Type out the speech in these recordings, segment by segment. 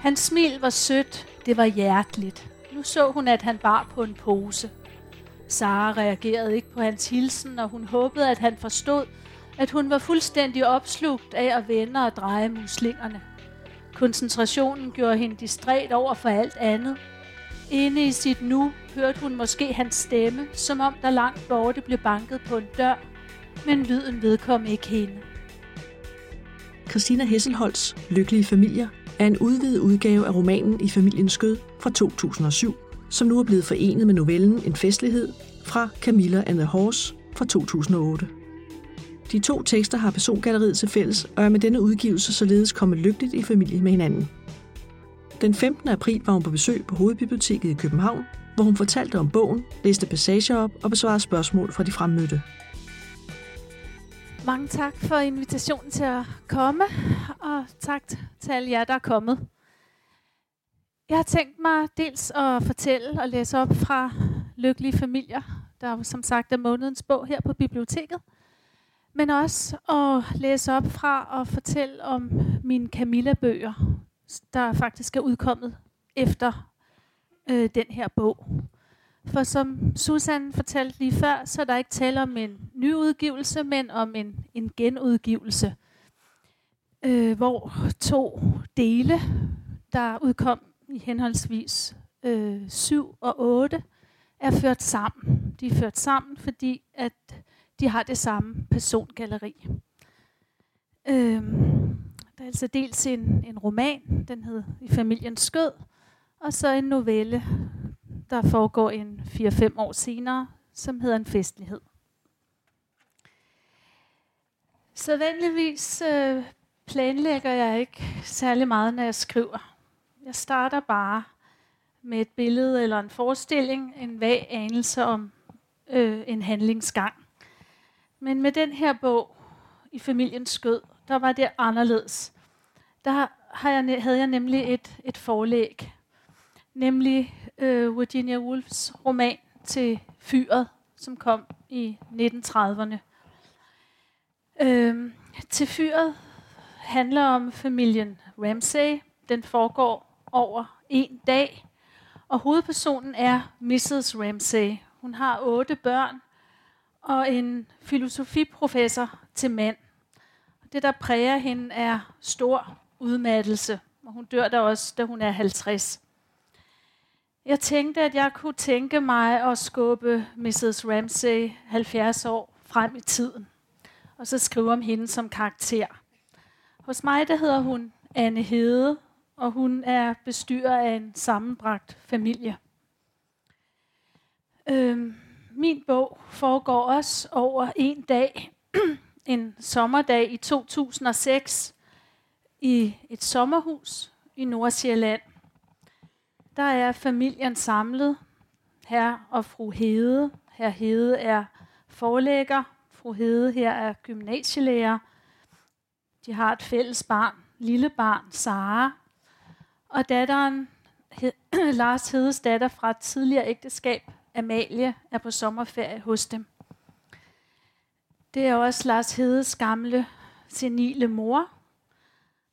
Hans smil var sødt, det var hjerteligt. Nu så hun, at han bar på en pose. Sara reagerede ikke på hans hilsen, og hun håbede, at han forstod, at hun var fuldstændig opslugt af at vende og dreje muslingerne. Koncentrationen gjorde hende distræt over for alt andet. Inde i sit nu hørte hun måske hans stemme, som om der langt borte blev banket på en dør, men lyden vedkom ikke hende. Christina Hesselholds Lykkelige Familier er en udvidet udgave af romanen I familiens skød fra 2007, som nu er blevet forenet med novellen En festlighed fra Camilla and the Horse fra 2008. De to tekster har persongalleriet til fælles og er med denne udgivelse således kommet lykkeligt i familie med hinanden. Den 15. april var hun på besøg på Hovedbiblioteket i København, hvor hun fortalte om bogen, læste passager op og besvarede spørgsmål fra de fremmødte. Mange tak for invitationen til at komme, og tak til alle jer, der er kommet. Jeg har tænkt mig dels at fortælle og læse op fra Lykkelige Familier, der som sagt er månedens bog her på biblioteket, men også at læse op fra og fortælle om mine Camilla-bøger, der faktisk er udkommet efter øh, den her bog. For som Susan fortalte lige før, så er der ikke tale om en nyudgivelse, men om en, en genudgivelse, øh, hvor to dele, der udkom i henholdsvis øh, 7 og 8, er ført sammen. De er ført sammen, fordi at de har det samme persongalleri. Øh, der er altså dels en, en roman, den hed I familiens skød, og så en novelle, der foregår en 4-5 år senere, som hedder En festlighed. Så vanligvis øh, planlægger jeg ikke særlig meget, når jeg skriver. Jeg starter bare med et billede eller en forestilling, en vag anelse om øh, en handlingsgang. Men med den her bog, i familiens skød, der var det anderledes. Der har jeg, havde jeg nemlig et, et forlæg, nemlig øh, Virginia Woolfs roman til Fyret, som kom i 1930'erne. Øh, til Fyret handler om familien Ramsay. Den foregår over en dag, og hovedpersonen er Mrs. Ramsay. Hun har otte børn og en filosofiprofessor til mand. Det, der præger hende, er stor udmattelse, og hun dør der også, da hun er 50. Jeg tænkte, at jeg kunne tænke mig at skubbe Mrs. Ramsey 70 år frem i tiden, og så skrive om hende som karakter. Hos mig der hedder hun Anne Hede, og hun er bestyrer af en sammenbragt familie. Øhm, min bog foregår også over en dag, en sommerdag i 2006, i et sommerhus i Nordsjælland. Der er familien samlet. Herr og fru Hede. Herr Hede er forlægger. Fru Hede her er gymnasielærer. De har et fælles barn, lille barn, Sara. Og datteren, Lars Hedes datter fra et tidligere ægteskab, Amalie, er på sommerferie hos dem. Det er også Lars Hedes gamle, senile mor,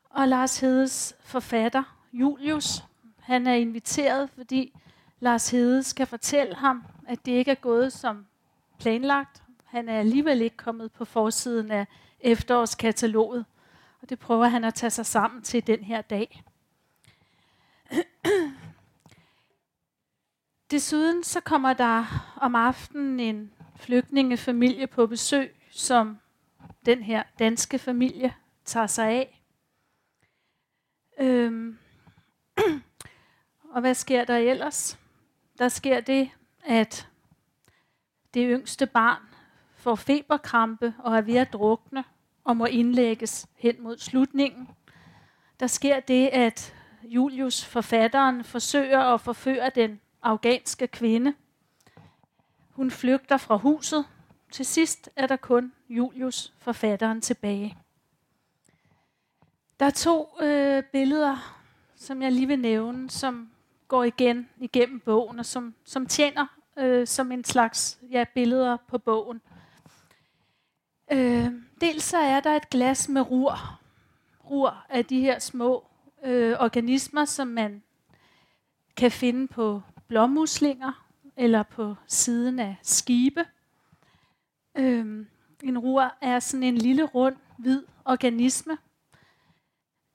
og Lars Hedes forfatter, Julius, han er inviteret, fordi Lars Hede skal fortælle ham, at det ikke er gået som planlagt. Han er alligevel ikke kommet på forsiden af efterårskataloget, og det prøver han at tage sig sammen til den her dag. Desuden så kommer der om aftenen en flygtningefamilie på besøg, som den her danske familie tager sig af. Øhm. Og hvad sker der ellers? Der sker det, at det yngste barn får feberkrampe og er ved at drukne og må indlægges hen mod slutningen. Der sker det, at Julius, forfatteren, forsøger at forføre den afghanske kvinde. Hun flygter fra huset. Til sidst er der kun Julius, forfatteren, tilbage. Der er to øh, billeder, som jeg lige vil nævne, som går igen igennem bogen, og som, som tjener øh, som en slags ja, billeder på bogen. Øh, dels så er der et glas med rur. Rur af de her små øh, organismer, som man kan finde på blommuslinger eller på siden af skibe. Øh, en rur er sådan en lille rund, hvid organisme.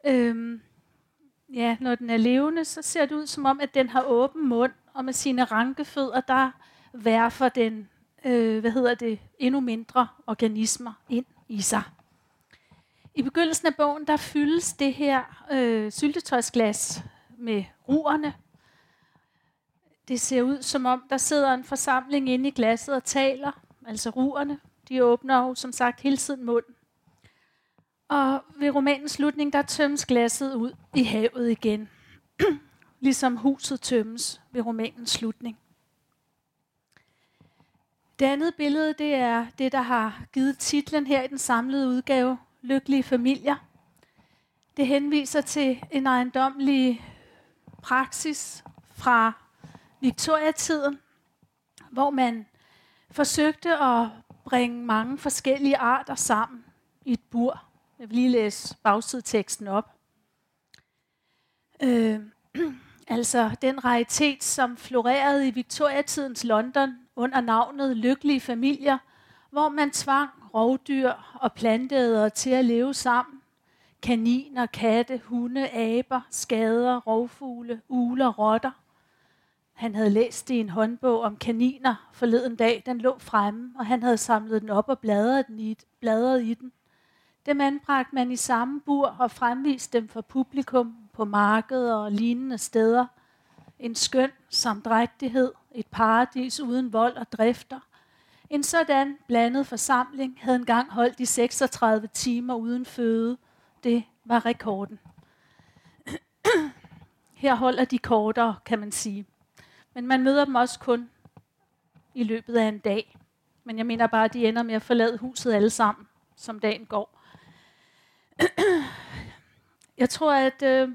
Øh, ja, når den er levende, så ser det ud som om, at den har åben mund, og med sine rankefødder, der værfer den, øh, hvad hedder det, endnu mindre organismer ind i sig. I begyndelsen af bogen, der fyldes det her øh, syltetøjsglas med ruerne. Det ser ud som om, der sidder en forsamling inde i glasset og taler, altså ruerne. De åbner jo som sagt hele tiden munden. Og ved romanens slutning, der tømmes glasset ud i havet igen. ligesom huset tømmes ved romanens slutning. Det andet billede, det er det, der har givet titlen her i den samlede udgave, Lykkelige familier. Det henviser til en ejendomlig praksis fra Victoriatiden, hvor man forsøgte at bringe mange forskellige arter sammen i et bur. Jeg vil lige læse bagsideteksten op. Øh, altså den raritet, som florerede i Victoriatidens London under navnet Lykkelige Familier, hvor man tvang rovdyr og planteædere til at leve sammen. Kaniner, katte, hunde, aber, skader, rovfugle, ugler, rotter. Han havde læst i en håndbog om kaniner forleden dag. Den lå fremme, og han havde samlet den op og bladret, den i, bladret i den. Dem anbragte man i samme bur og fremviste dem for publikum på markeder og lignende steder. En skøn samdrægtighed, et paradis uden vold og drifter. En sådan blandet forsamling havde engang holdt i 36 timer uden føde. Det var rekorden. Her holder de kortere, kan man sige. Men man møder dem også kun i løbet af en dag. Men jeg mener bare, at de ender med at forlade huset alle sammen, som dagen går. Jeg tror, at øh,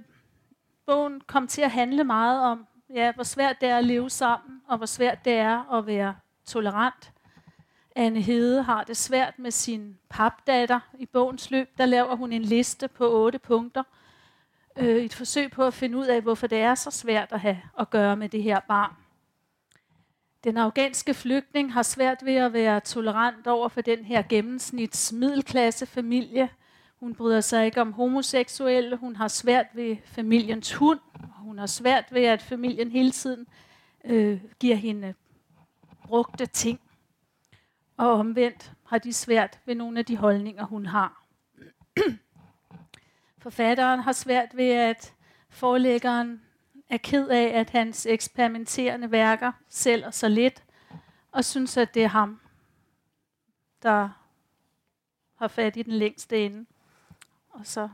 bogen kom til at handle meget om, ja, hvor svært det er at leve sammen, og hvor svært det er at være tolerant. Anne Hede har det svært med sin papdatter. I bogens løb, der laver hun en liste på otte punkter. Øh, et forsøg på at finde ud af, hvorfor det er så svært at have at gøre med det her barn. Den afghanske flygtning har svært ved at være tolerant over for den her gennemsnits familie, hun bryder sig ikke om homoseksuelle. Hun har svært ved familiens hund. og Hun har svært ved, at familien hele tiden øh, giver hende brugte ting. Og omvendt har de svært ved nogle af de holdninger, hun har. Forfatteren har svært ved, at forlæggeren er ked af, at hans eksperimenterende værker sælger så lidt, og synes, at det er ham, der har fat i den længste ende og så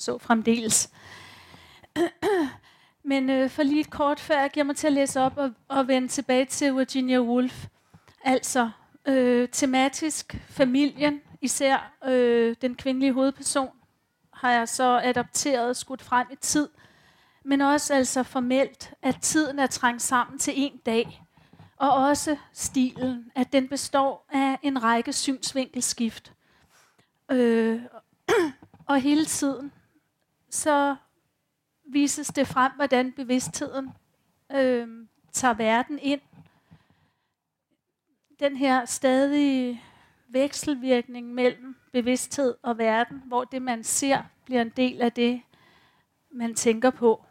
så fremdeles. Men øh, for lige et kort før jeg giver mig til at læse op og, og vende tilbage til Virginia Woolf. Altså øh, tematisk familien, især øh, den kvindelige hovedperson, har jeg så adopteret skudt frem i tid. Men også altså formelt, at tiden er trængt sammen til en dag. Og også stilen, at den består af en række synsvinkelskift. Øh, og hele tiden, så vises det frem, hvordan bevidstheden øh, tager verden ind. Den her stadige vekselvirkning mellem bevidsthed og verden, hvor det, man ser, bliver en del af det, man tænker på.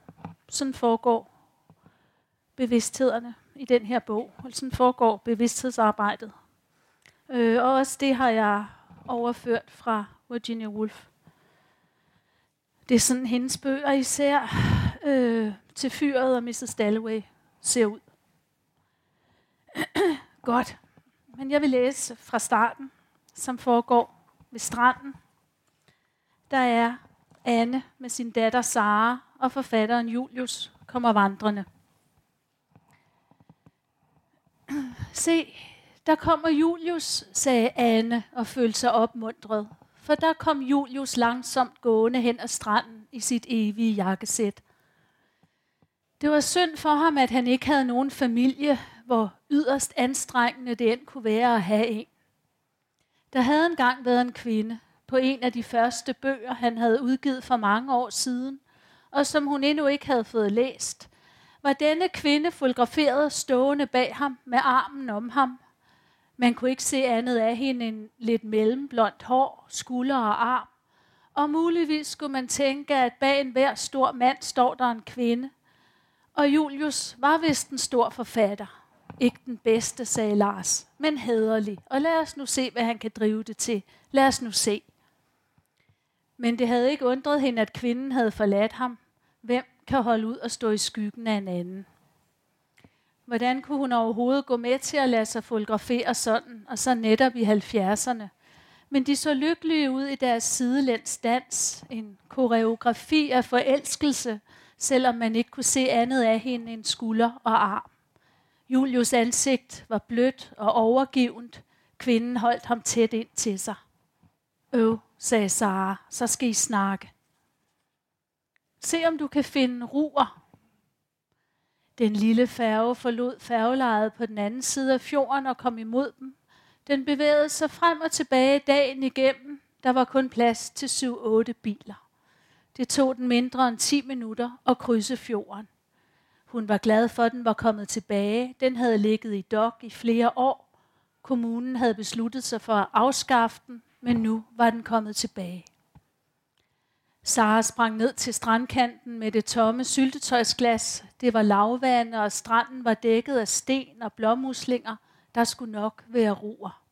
Sådan foregår bevidsthederne i den her bog. Og sådan foregår bevidsthedsarbejdet. Øh, og også det har jeg overført fra Virginia Woolf. Det er sådan, hendes bøger især øh, til fyret og Mrs. Dalloway ser ud. Godt. Men jeg vil læse fra starten, som foregår ved stranden. Der er Anne med sin datter Sara og forfatteren Julius kommer vandrende. Se, der kommer Julius, sagde Anne og følte sig opmuntret for der kom Julius langsomt gående hen ad stranden i sit evige jakkesæt. Det var synd for ham, at han ikke havde nogen familie, hvor yderst anstrengende det end kunne være at have en. Der havde engang været en kvinde på en af de første bøger, han havde udgivet for mange år siden, og som hun endnu ikke havde fået læst, var denne kvinde fotograferet stående bag ham med armen om ham. Man kunne ikke se andet af hende end lidt mellemblondt hår, skulder og arm. Og muligvis skulle man tænke, at bag en hver stor mand står der en kvinde. Og Julius var vist en stor forfatter. Ikke den bedste, sagde Lars, men hederlig. Og lad os nu se, hvad han kan drive det til. Lad os nu se. Men det havde ikke undret hende, at kvinden havde forladt ham. Hvem kan holde ud og stå i skyggen af en anden? Hvordan kunne hun overhovedet gå med til at lade sig fotografere sådan, og så netop i 70'erne? Men de så lykkelige ud i deres sidelæns dans, en koreografi af forelskelse, selvom man ikke kunne se andet af hende end skulder og arm. Julius ansigt var blødt og overgivent. Kvinden holdt ham tæt ind til sig. Øv, sagde Sara, så skal I snakke. Se om du kan finde ruer. Den lille færge forlod færgelejet på den anden side af fjorden og kom imod dem. Den bevægede sig frem og tilbage dagen igennem. Der var kun plads til 7-8 biler. Det tog den mindre end 10 minutter at krydse fjorden. Hun var glad for, at den var kommet tilbage. Den havde ligget i dok i flere år. Kommunen havde besluttet sig for at afskaffe den, men nu var den kommet tilbage. Sara sprang ned til strandkanten med det tomme syltetøjsglas. Det var lavvand, og stranden var dækket af sten og blåmuslinger. Der skulle nok være roer.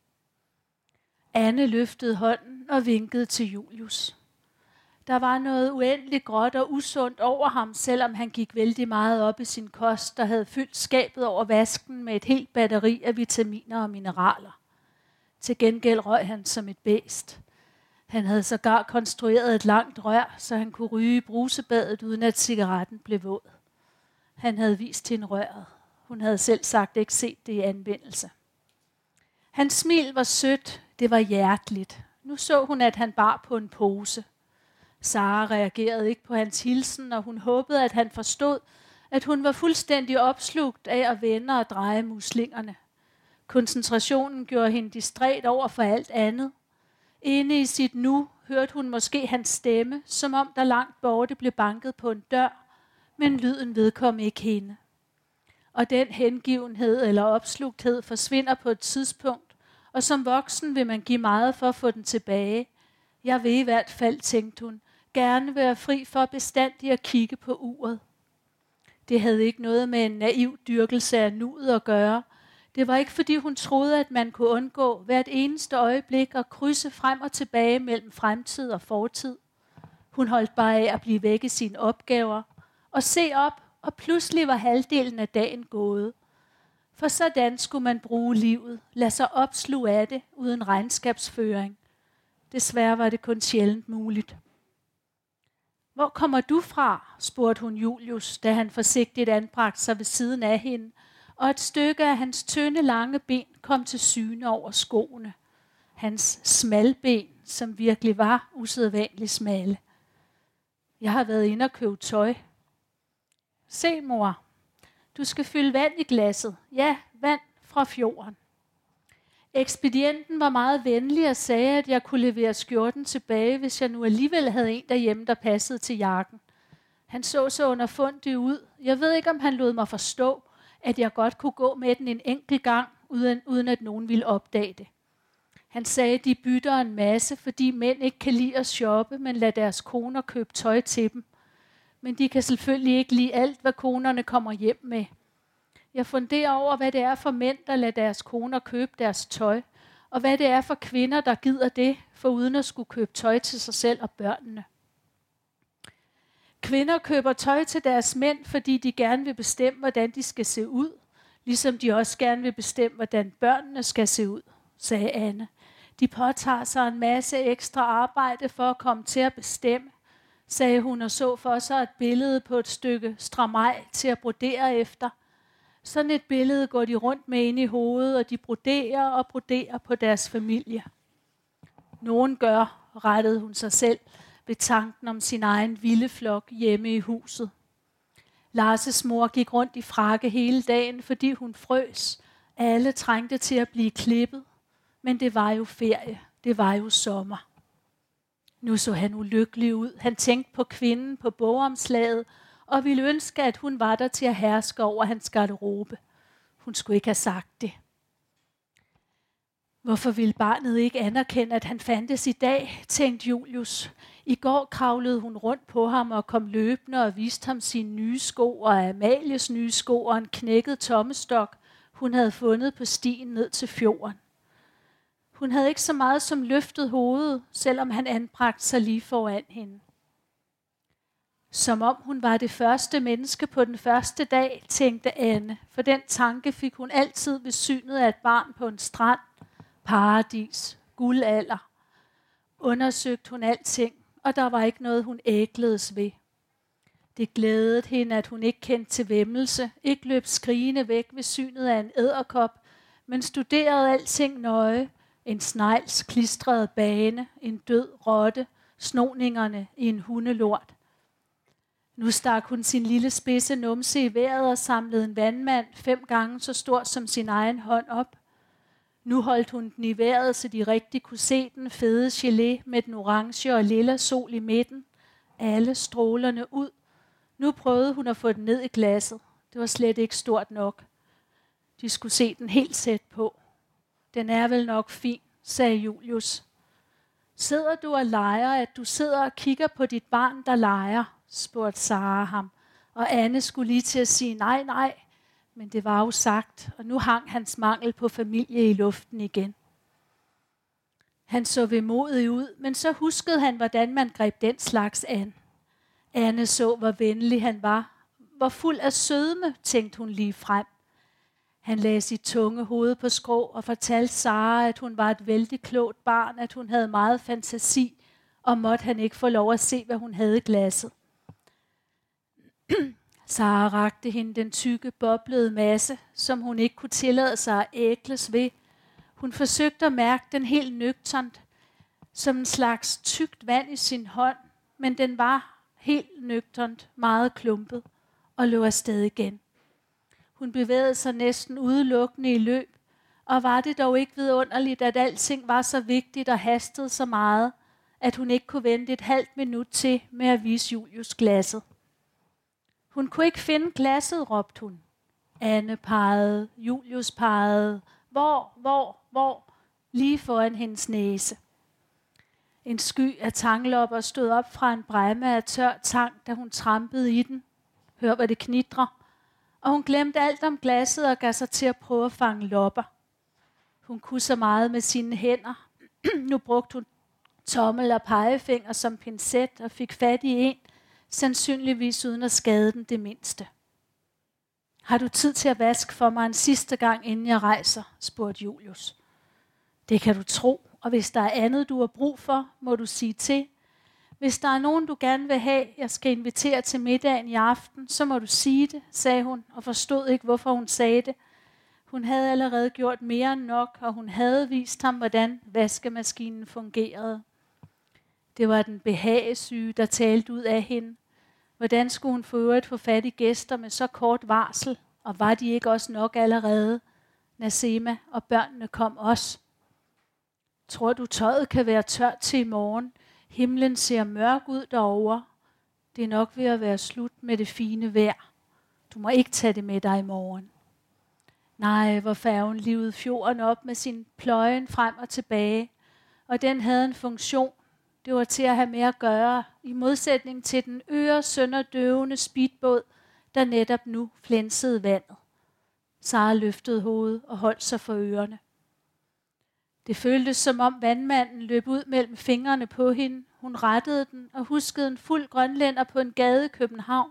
Anne løftede hånden og vinkede til Julius. Der var noget uendeligt gråt og usundt over ham, selvom han gik vældig meget op i sin kost, der havde fyldt skabet over vasken med et helt batteri af vitaminer og mineraler. Til gengæld røg han som et bæst. Han havde sågar konstrueret et langt rør, så han kunne ryge i brusebadet, uden at cigaretten blev våd. Han havde vist hende røret. Hun havde selv sagt ikke set det i anvendelse. Hans smil var sødt, det var hjerteligt. Nu så hun, at han bar på en pose. Sara reagerede ikke på hans hilsen, og hun håbede, at han forstod, at hun var fuldstændig opslugt af at vende og dreje muslingerne. Koncentrationen gjorde hende distræt over for alt andet. Inde i sit nu hørte hun måske hans stemme, som om der langt borte blev banket på en dør, men lyden vedkom ikke hende. Og den hengivenhed eller opslugthed forsvinder på et tidspunkt, og som voksen vil man give meget for at få den tilbage. Jeg vil i hvert fald, tænkte hun, gerne være fri for bestandigt at kigge på uret. Det havde ikke noget med en naiv dyrkelse af nuet at gøre, det var ikke fordi hun troede, at man kunne undgå hvert eneste øjeblik at krydse frem og tilbage mellem fremtid og fortid. Hun holdt bare af at blive væk i sine opgaver og se op, og pludselig var halvdelen af dagen gået. For sådan skulle man bruge livet, lade sig opsluge af det uden regnskabsføring. Desværre var det kun sjældent muligt. Hvor kommer du fra? spurgte hun Julius, da han forsigtigt anbragte sig ved siden af hende og et stykke af hans tynde lange ben kom til syne over skoene. Hans smalben, som virkelig var usædvanligt smalle. Jeg har været inde og købe tøj. Se, mor, du skal fylde vand i glasset. Ja, vand fra fjorden. Ekspedienten var meget venlig og sagde, at jeg kunne levere skjorten tilbage, hvis jeg nu alligevel havde en derhjemme, der passede til jakken. Han så så underfundig ud. Jeg ved ikke, om han lod mig forstå, at jeg godt kunne gå med den en enkelt gang, uden, uden at nogen ville opdage det. Han sagde, at de bytter en masse, fordi mænd ikke kan lide at shoppe, men lader deres koner købe tøj til dem. Men de kan selvfølgelig ikke lide alt, hvad konerne kommer hjem med. Jeg funderer over, hvad det er for mænd, der lader deres koner købe deres tøj, og hvad det er for kvinder, der gider det, for uden at skulle købe tøj til sig selv og børnene. Kvinder køber tøj til deres mænd, fordi de gerne vil bestemme, hvordan de skal se ud, ligesom de også gerne vil bestemme, hvordan børnene skal se ud, sagde Anne. De påtager sig en masse ekstra arbejde for at komme til at bestemme, sagde hun og så for sig et billede på et stykke stramaj til at brodere efter. Sådan et billede går de rundt med ind i hovedet, og de broderer og broderer på deres familie. Nogen gør, rettede hun sig selv, ved tanken om sin egen vilde flok hjemme i huset. Larses mor gik rundt i frakke hele dagen, fordi hun frøs. Alle trængte til at blive klippet. Men det var jo ferie. Det var jo sommer. Nu så han ulykkelig ud. Han tænkte på kvinden på bogomslaget, og ville ønske, at hun var der til at herske over hans garderobe. Hun skulle ikke have sagt det. Hvorfor ville barnet ikke anerkende, at han fandtes i dag, tænkte Julius. I går kravlede hun rundt på ham og kom løbende og viste ham sine nye sko og Amalies nye sko og en knækket tommestok, hun havde fundet på stien ned til fjorden. Hun havde ikke så meget som løftet hovedet, selvom han anbragte sig lige foran hende. Som om hun var det første menneske på den første dag, tænkte Anne, for den tanke fik hun altid ved synet af et barn på en strand, paradis, guldalder. Undersøgte hun alting, og der var ikke noget, hun ægledes ved. Det glædede hende, at hun ikke kendte til vemmelse, ikke løb skrigende væk ved synet af en æderkop, men studerede alting nøje, en snegls klistrede bane, en død rotte, snoningerne i en hundelort. Nu stak hun sin lille spidse numse i vejret og samlede en vandmand fem gange så stor som sin egen hånd op. Nu holdt hun den i vejret, så de rigtig kunne se den fede gelé med den orange og lilla sol i midten. Alle strålerne ud. Nu prøvede hun at få den ned i glasset. Det var slet ikke stort nok. De skulle se den helt sæt på. Den er vel nok fin, sagde Julius. Sidder du og leger, at du sidder og kigger på dit barn, der leger? spurgte Sara ham. Og Anne skulle lige til at sige nej, nej, men det var jo sagt, og nu hang hans mangel på familie i luften igen. Han så vemodig ud, men så huskede han, hvordan man greb den slags an. Anne så, hvor venlig han var. Hvor fuld af sødme, tænkte hun lige frem. Han lagde sit tunge hoved på skrå og fortalte Sara, at hun var et vældig klogt barn, at hun havde meget fantasi, og måtte han ikke få lov at se, hvad hun havde i glasset. Sara rakte hende den tykke, boblede masse, som hun ikke kunne tillade sig at ægles ved. Hun forsøgte at mærke den helt nøgternt, som en slags tykt vand i sin hånd, men den var helt nøgternt, meget klumpet, og lå afsted igen. Hun bevægede sig næsten udelukkende i løb, og var det dog ikke vidunderligt, at alting var så vigtigt og hastede så meget, at hun ikke kunne vente et halvt minut til med at vise Julius glasset. Hun kunne ikke finde glasset, råbte hun. Anne pegede, Julius pegede, hvor, hvor, hvor, lige foran hendes næse. En sky af tanglopper stod op fra en bremme af tør tang, da hun trampede i den. Hør, hvad det knitrer og hun glemte alt om glasset og gav sig til at prøve at fange lopper. Hun kunne så meget med sine hænder. nu brugte hun tommel og pegefinger som pincet og fik fat i en, sandsynligvis uden at skade den det mindste. Har du tid til at vaske for mig en sidste gang, inden jeg rejser? spurgte Julius. Det kan du tro, og hvis der er andet, du har brug for, må du sige til, hvis der er nogen, du gerne vil have, jeg skal invitere til middagen i aften, så må du sige det, sagde hun, og forstod ikke, hvorfor hun sagde det. Hun havde allerede gjort mere end nok, og hun havde vist ham, hvordan vaskemaskinen fungerede. Det var den behagesyge, der talte ud af hende. Hvordan skulle hun for øvrigt få fat i gæster med så kort varsel, og var de ikke også nok allerede? Nasema og børnene kom også. Tror du, tøjet kan være tørt til i morgen? Himlen ser mørk ud derovre. Det er nok ved at være slut med det fine vejr. Du må ikke tage det med dig i morgen. Nej, hvor færgen livede fjorden op med sin pløjen frem og tilbage, og den havde en funktion. Det var til at have med at gøre, i modsætning til den øre sønderdøvende speedbåd, der netop nu flænsede vandet. Sara løftede hovedet og holdt sig for ørerne. Det føltes som om vandmanden løb ud mellem fingrene på hende. Hun rettede den og huskede en fuld grønlænder på en gade i København.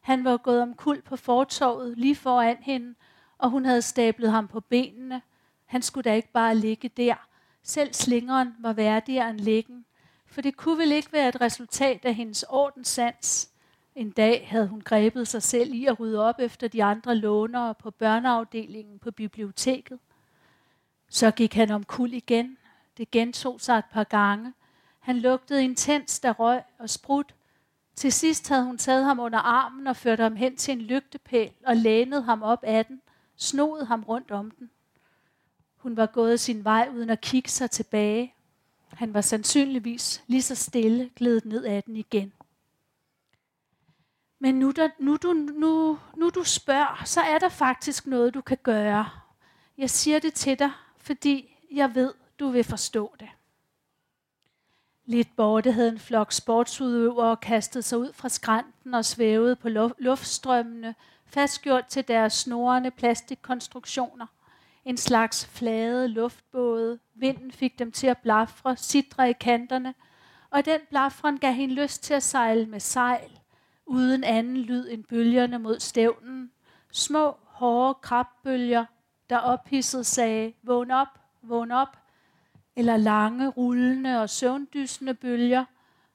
Han var gået om kul på fortorvet lige foran hende, og hun havde stablet ham på benene. Han skulle da ikke bare ligge der. Selv slingeren var værdigere end liggen, for det kunne vel ikke være et resultat af hendes ordenssans. En dag havde hun grebet sig selv i at rydde op efter de andre lånere på børneafdelingen på biblioteket. Så gik han om kul igen. Det gentog sig et par gange. Han lugtede intens af røg og sprut. Til sidst havde hun taget ham under armen og ført ham hen til en lygtepæl og lænede ham op af den, snoede ham rundt om den. Hun var gået sin vej uden at kigge sig tilbage. Han var sandsynligvis lige så stille glædet ned ad den igen. Men nu, der, nu, du, nu, nu du spørger, så er der faktisk noget, du kan gøre. Jeg siger det til dig, fordi jeg ved, du vil forstå det. Lidt borte havde en flok sportsudøvere kastet sig ud fra skrænten og svævede på luftstrømmene, fastgjort til deres snorende plastikkonstruktioner. En slags flade luftbåde. Vinden fik dem til at blafre, sidre i kanterne, og den blafren gav hende lyst til at sejle med sejl, uden anden lyd end bølgerne mod stævnen. Små, hårde krabbølger, der ophidset sagde, vågn op, vågn op, eller lange, rullende og søvndysende bølger,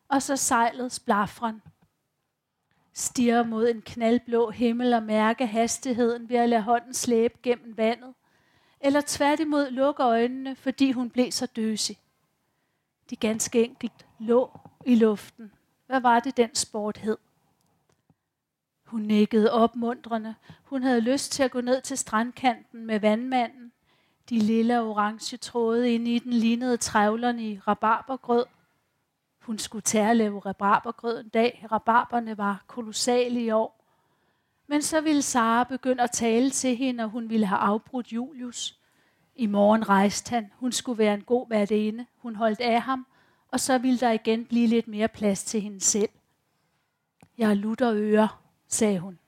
og så sejlets blafren. Stiger mod en knaldblå himmel og mærke hastigheden ved at lade hånden slæbe gennem vandet, eller tværtimod lukke øjnene, fordi hun blev så døsig. De ganske enkelt lå i luften. Hvad var det, den sport hed? Hun nikkede opmuntrende. Hun havde lyst til at gå ned til strandkanten med vandmanden. De lille orange tråde inde i den lignede trævlerne i rabarbergrød. Hun skulle tage at lave rabarbergrød en dag. Rabarberne var kolossale i år. Men så ville Sara begynde at tale til hende, og hun ville have afbrudt Julius. I morgen rejste han. Hun skulle være en god værtinde. Hun holdt af ham, og så ville der igen blive lidt mere plads til hende selv. Jeg er lutter ører, sagde hun.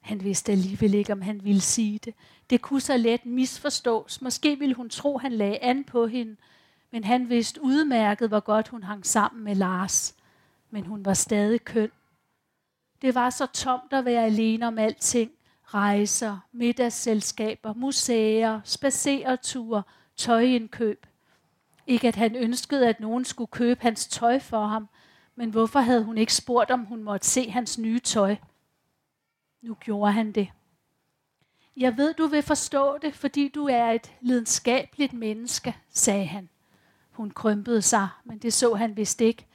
Han vidste alligevel ikke, om han ville sige det. Det kunne så let misforstås. Måske ville hun tro, han lagde an på hende, men han vidste udmærket, hvor godt hun hang sammen med Lars. Men hun var stadig køn. Det var så tomt at være alene om alting. Rejser, middagsselskaber, museer, spacereture, tøjindkøb. Ikke at han ønskede, at nogen skulle købe hans tøj for ham, men hvorfor havde hun ikke spurgt, om hun måtte se hans nye tøj? Nu gjorde han det. Jeg ved, du vil forstå det, fordi du er et lidenskabeligt menneske, sagde han. Hun krympede sig, men det så han vist ikke.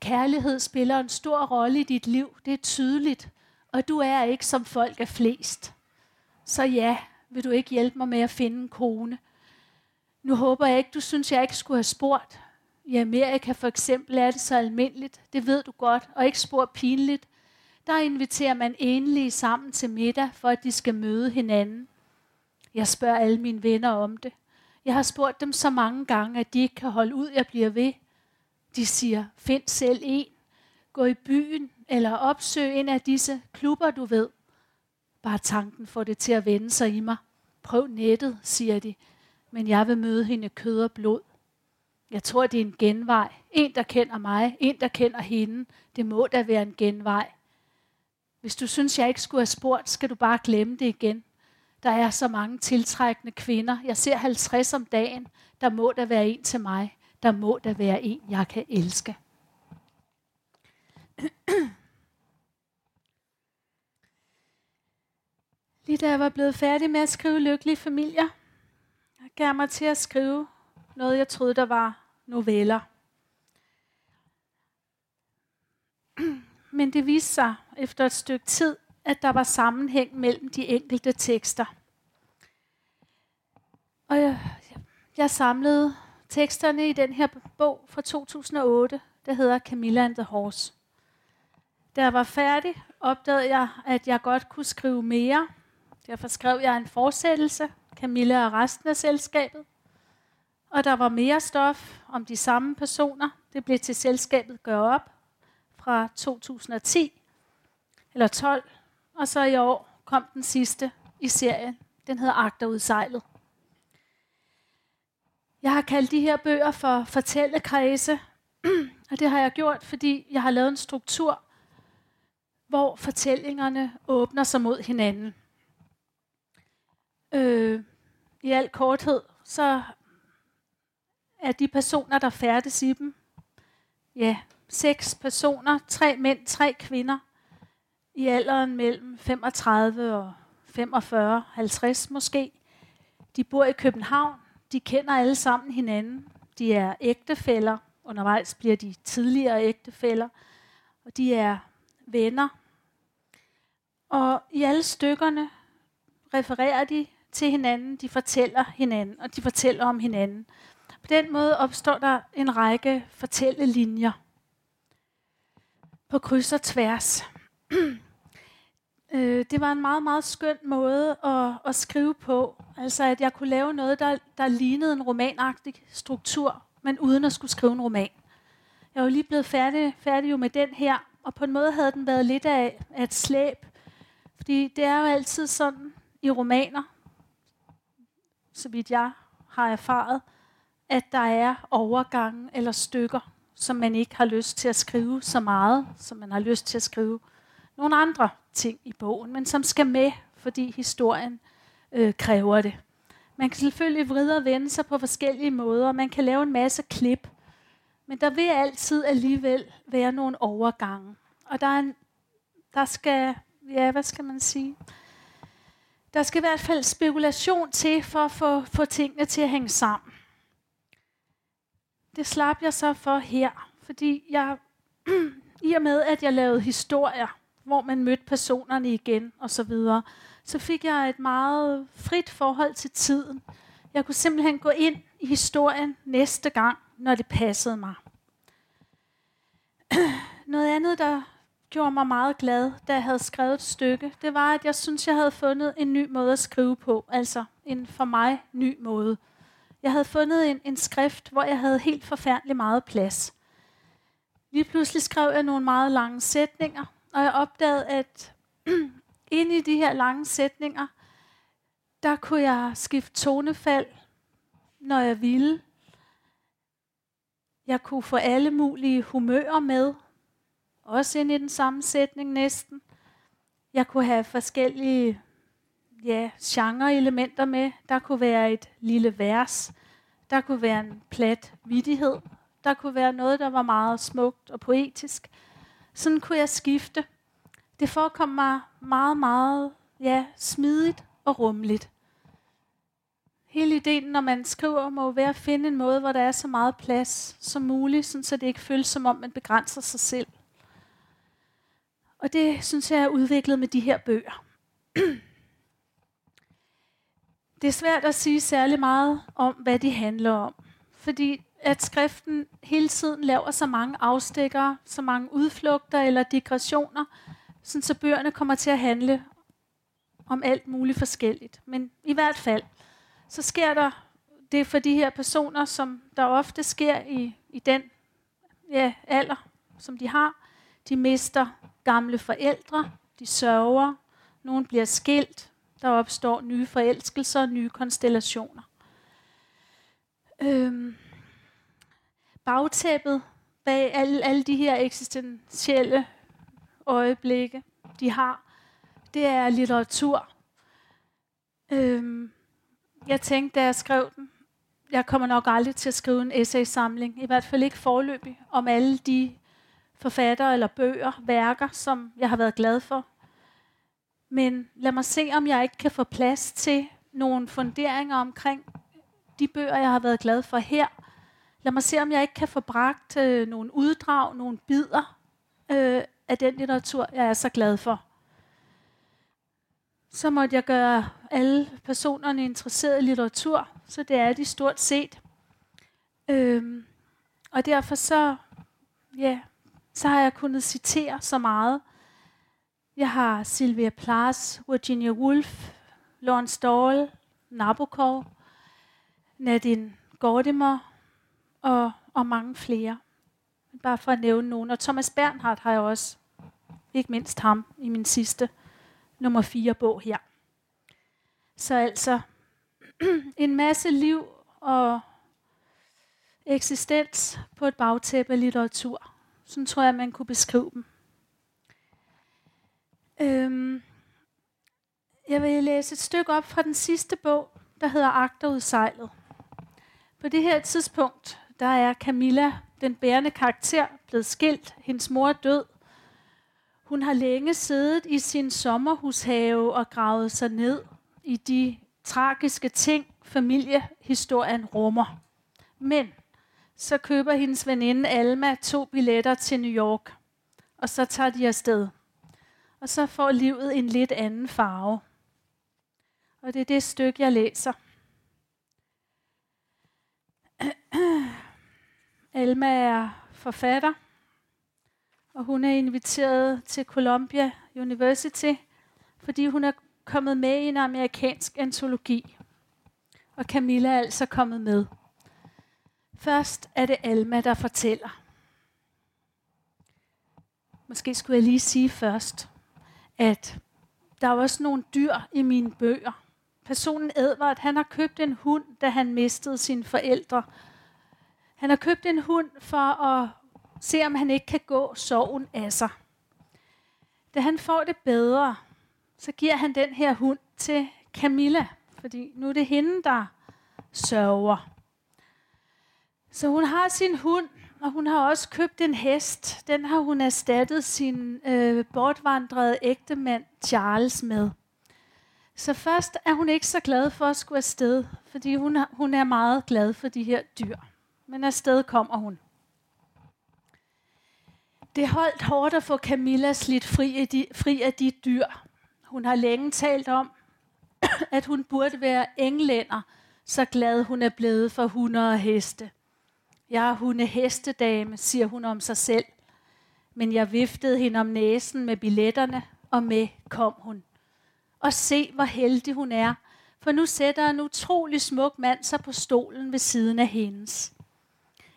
Kærlighed spiller en stor rolle i dit liv, det er tydeligt, og du er ikke som folk er flest. Så ja, vil du ikke hjælpe mig med at finde en kone? Nu håber jeg ikke, du synes, jeg ikke skulle have spurgt. I Amerika for eksempel er det så almindeligt, det ved du godt, og ikke spor pinligt. Der inviterer man enlige sammen til middag, for at de skal møde hinanden. Jeg spørger alle mine venner om det. Jeg har spurgt dem så mange gange, at de ikke kan holde ud, jeg bliver ved. De siger, find selv en. Gå i byen, eller opsøg en af disse klubber, du ved. Bare tanken får det til at vende sig i mig. Prøv nettet, siger de. Men jeg vil møde hende kød og blod. Jeg tror, det er en genvej. En, der kender mig, en, der kender hende. Det må da være en genvej. Hvis du synes, jeg ikke skulle have spurgt, skal du bare glemme det igen. Der er så mange tiltrækkende kvinder. Jeg ser 50 om dagen. Der må der være en til mig. Der må der være en, jeg kan elske. Lige da jeg var blevet færdig med at skrive Lykkelige Familier, jeg gav mig til at skrive noget, jeg troede, der var noveller. Men det viste sig efter et stykke tid, at der var sammenhæng mellem de enkelte tekster. Og jeg, jeg samlede teksterne i den her bog fra 2008, der hedder Camilla and the Horse. Da jeg var færdig, opdagede jeg, at jeg godt kunne skrive mere. Derfor skrev jeg en fortsættelse, Camilla og resten af selskabet. Og der var mere stof om de samme personer. Det blev til selskabet Gør op fra 2010 eller 12. Og så i år kom den sidste i serien. Den hedder Agterudsejlet. Jeg har kaldt de her bøger for fortællekredse, og det har jeg gjort, fordi jeg har lavet en struktur, hvor fortællingerne åbner sig mod hinanden. Øh, I al korthed, så er de personer, der færdes i dem, ja, seks personer, tre mænd, tre kvinder, i alderen mellem 35 og 45, 50 måske. De bor i København, de kender alle sammen hinanden, de er ægtefæller, undervejs bliver de tidligere ægtefæller, og de er venner. Og i alle stykkerne refererer de til hinanden, de fortæller hinanden, og de fortæller om hinanden. På den måde opstår der en række fortællelinjer på kryds og tværs. Øh, det var en meget, meget skøn måde at, at skrive på. Altså at jeg kunne lave noget, der, der lignede en romanagtig struktur, men uden at skulle skrive en roman. Jeg var lige blevet færdig, færdig jo med den her, og på en måde havde den været lidt af, af et slæb. Fordi det er jo altid sådan i romaner, så vidt jeg har erfaret, at der er overgange eller stykker, som man ikke har lyst til at skrive så meget, som man har lyst til at skrive nogle andre ting i bogen, men som skal med, fordi historien øh, kræver det. Man kan selvfølgelig vride og vende sig på forskellige måder, man kan lave en masse klip, men der vil altid alligevel være nogle overgange. Og der, er en, der skal, ja, hvad skal man sige? Der skal i hvert fald spekulation til for at få, få tingene til at hænge sammen. Det slap jeg så for her, fordi jeg, i og med at jeg lavede historier, hvor man mødte personerne igen og så videre, så fik jeg et meget frit forhold til tiden. Jeg kunne simpelthen gå ind i historien næste gang, når det passede mig. Noget andet, der gjorde mig meget glad, da jeg havde skrevet et stykke, det var, at jeg synes, jeg havde fundet en ny måde at skrive på. Altså en for mig ny måde. Jeg havde fundet en, en skrift, hvor jeg havde helt forfærdelig meget plads. Lige pludselig skrev jeg nogle meget lange sætninger, og jeg opdagede, at inde i de her lange sætninger, der kunne jeg skifte tonefald, når jeg ville. Jeg kunne få alle mulige humører med, også ind i den samme sætning næsten. Jeg kunne have forskellige ja, genre-elementer med. Der kunne være et lille vers. Der kunne være en plat vidighed. Der kunne være noget, der var meget smukt og poetisk. Sådan kunne jeg skifte. Det forekom mig meget, meget ja, smidigt og rummeligt. Hele ideen, når man skriver, må være at finde en måde, hvor der er så meget plads som muligt, sådan så det ikke føles som om, man begrænser sig selv. Og det synes jeg er udviklet med de her bøger. Det er svært at sige særlig meget om, hvad de handler om. Fordi at skriften hele tiden laver så mange afstikker, så mange udflugter eller digressioner, sådan så bøgerne kommer til at handle om alt muligt forskelligt. Men i hvert fald, så sker der det for de her personer, som der ofte sker i, i den ja, alder, som de har. De mister gamle forældre, de sørger, nogen bliver skilt, der opstår nye forelskelser og nye konstellationer. Øhm, bagtæppet bag alle, alle de her eksistentielle øjeblikke, de har, det er litteratur. Øhm, jeg tænkte, da jeg skrev den, jeg kommer nok aldrig til at skrive en essay-samling, i hvert fald ikke forløbig, om alle de forfattere eller bøger, værker, som jeg har været glad for. Men lad mig se, om jeg ikke kan få plads til nogle funderinger omkring de bøger, jeg har været glad for her. Lad mig se, om jeg ikke kan få bragt øh, nogle uddrag, nogle bidder øh, af den litteratur, jeg er så glad for. Så måtte jeg gøre alle personerne interesseret i litteratur, så det er de stort set. Øhm, og derfor så, ja, så har jeg kunnet citere så meget. Jeg har Sylvia Plath, Virginia Woolf, Lawrence Dahl, Nabokov, Nadine Gordimer og, og mange flere. Bare for at nævne nogen. Og Thomas Bernhardt har jeg også, ikke mindst ham, i min sidste nummer fire bog her. Så altså en masse liv og eksistens på et bagtæppe af litteratur. Sådan tror jeg, man kunne beskrive dem. Øhm, jeg vil læse et stykke op fra den sidste bog, der hedder Agterudsejlet. På det her tidspunkt, der er Camilla, den bærende karakter, blevet skilt. Hendes mor er død. Hun har længe siddet i sin sommerhushave og gravet sig ned i de tragiske ting, familiehistorien rummer. Men så køber hendes veninde Alma to billetter til New York, og så tager de afsted. Og så får livet en lidt anden farve. Og det er det stykke, jeg læser. Alma er forfatter, og hun er inviteret til Columbia University, fordi hun er kommet med i en amerikansk antologi. Og Camilla er altså kommet med. Først er det Alma, der fortæller. Måske skulle jeg lige sige først, at der er også nogle dyr i mine bøger. Personen Edvard, han har købt en hund, da han mistede sine forældre. Han har købt en hund for at se, om han ikke kan gå sorgen af sig. Da han får det bedre, så giver han den her hund til Camilla, fordi nu er det hende, der sørger. Så hun har sin hund, og hun har også købt en hest. Den har hun erstattet sin øh, bortvandrede ægtemand Charles med. Så først er hun ikke så glad for at skulle afsted, fordi hun, hun er meget glad for de her dyr. Men afsted kommer hun. Det holdt hårdt at få Camilla slidt fri af, de, fri af de dyr. Hun har længe talt om, at hun burde være englænder, så glad hun er blevet for hunde og heste. Jeg er hunde hestedame, siger hun om sig selv. Men jeg viftede hende om næsen med billetterne, og med kom hun. Og se, hvor heldig hun er, for nu sætter en utrolig smuk mand sig på stolen ved siden af hendes.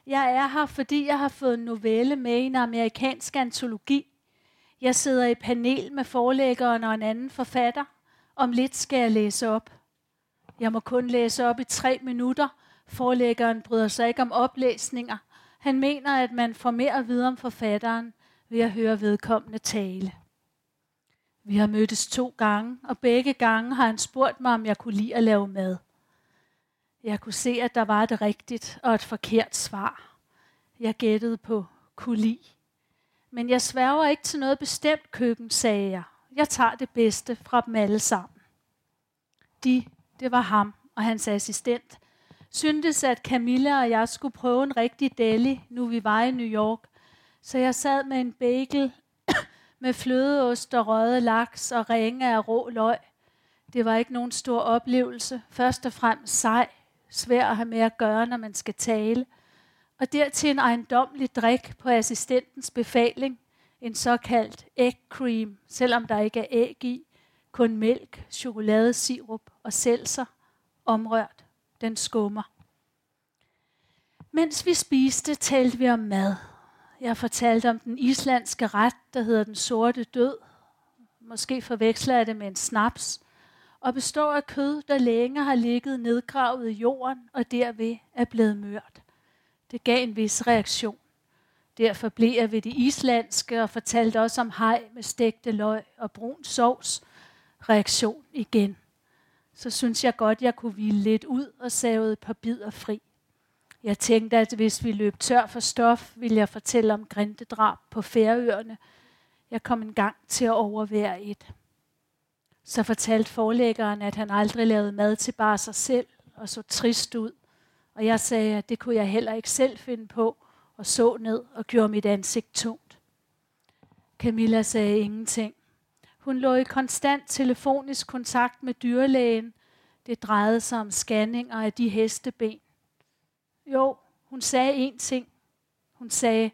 Jeg er her, fordi jeg har fået en novelle med i en amerikansk antologi. Jeg sidder i panel med forlæggeren og en anden forfatter. Om lidt skal jeg læse op. Jeg må kun læse op i tre minutter. Forlæggeren bryder sig ikke om oplæsninger. Han mener, at man får mere at vide om forfatteren ved at høre vedkommende tale. Vi har mødtes to gange, og begge gange har han spurgt mig, om jeg kunne lide at lave mad. Jeg kunne se, at der var et rigtigt og et forkert svar. Jeg gættede på kuli. Men jeg sværger ikke til noget bestemt køkken, sagde jeg. Jeg tager det bedste fra dem alle sammen. De, det var ham og hans assistent, syntes, at Camilla og jeg skulle prøve en rigtig deli, nu vi var i New York. Så jeg sad med en bagel med flødeost og røget laks og ringe af rå løg. Det var ikke nogen stor oplevelse. Først og fremmest sej, svær at have med at gøre, når man skal tale. Og dertil en ejendomlig drik på assistentens befaling, en såkaldt egg cream, selvom der ikke er æg i, kun mælk, chokoladesirup og selser, omrørt. Den skummer. Mens vi spiste, talte vi om mad. Jeg fortalte om den islandske ret, der hedder den sorte død. Måske forveksler jeg det med en snaps og består af kød, der længe har ligget nedgravet i jorden og derved er blevet mørt. Det gav en vis reaktion. Derfor blev jeg ved det islandske og fortalte også om hej med stegte løg og brun sovs. Reaktion igen. Så synes jeg godt, jeg kunne hvile lidt ud og savede et par bidder fri. Jeg tænkte, at hvis vi løb tør for stof, ville jeg fortælle om grindedrab på Færøerne. Jeg kom en gang til at overvære et. Så fortalte forlæggeren, at han aldrig lavede mad til bare sig selv, og så trist ud. Og jeg sagde, at det kunne jeg heller ikke selv finde på, og så ned og gjorde mit ansigt tungt. Camilla sagde ingenting. Hun lå i konstant telefonisk kontakt med dyrlægen. Det drejede sig om scanninger af de hesteben. Jo, hun sagde én ting. Hun sagde,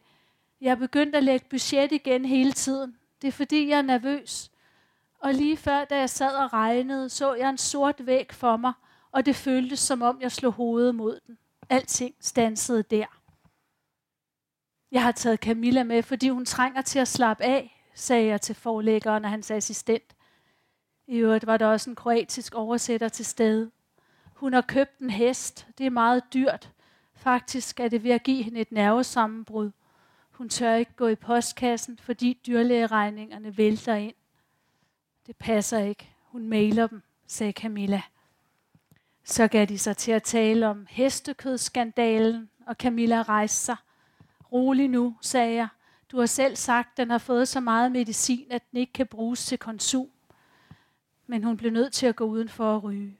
jeg er begyndt at lægge budget igen hele tiden. Det er fordi, jeg er nervøs. Og lige før, da jeg sad og regnede, så jeg en sort væg for mig, og det føltes, som om jeg slog hovedet mod den. Alting stansede der. Jeg har taget Camilla med, fordi hun trænger til at slappe af, sagde jeg til forlæggeren og hans assistent. I øvrigt var der også en kroatisk oversætter til stede. Hun har købt en hest. Det er meget dyrt. Faktisk er det ved at give hende et nervesammenbrud. Hun tør ikke gå i postkassen, fordi dyrlægeregningerne vælter ind. Det passer ikke. Hun mailer dem, sagde Camilla. Så gav de sig til at tale om hestekødskandalen, og Camilla rejste sig. Rolig nu, sagde jeg. Du har selv sagt, at den har fået så meget medicin, at den ikke kan bruges til konsum. Men hun blev nødt til at gå uden for at ryge.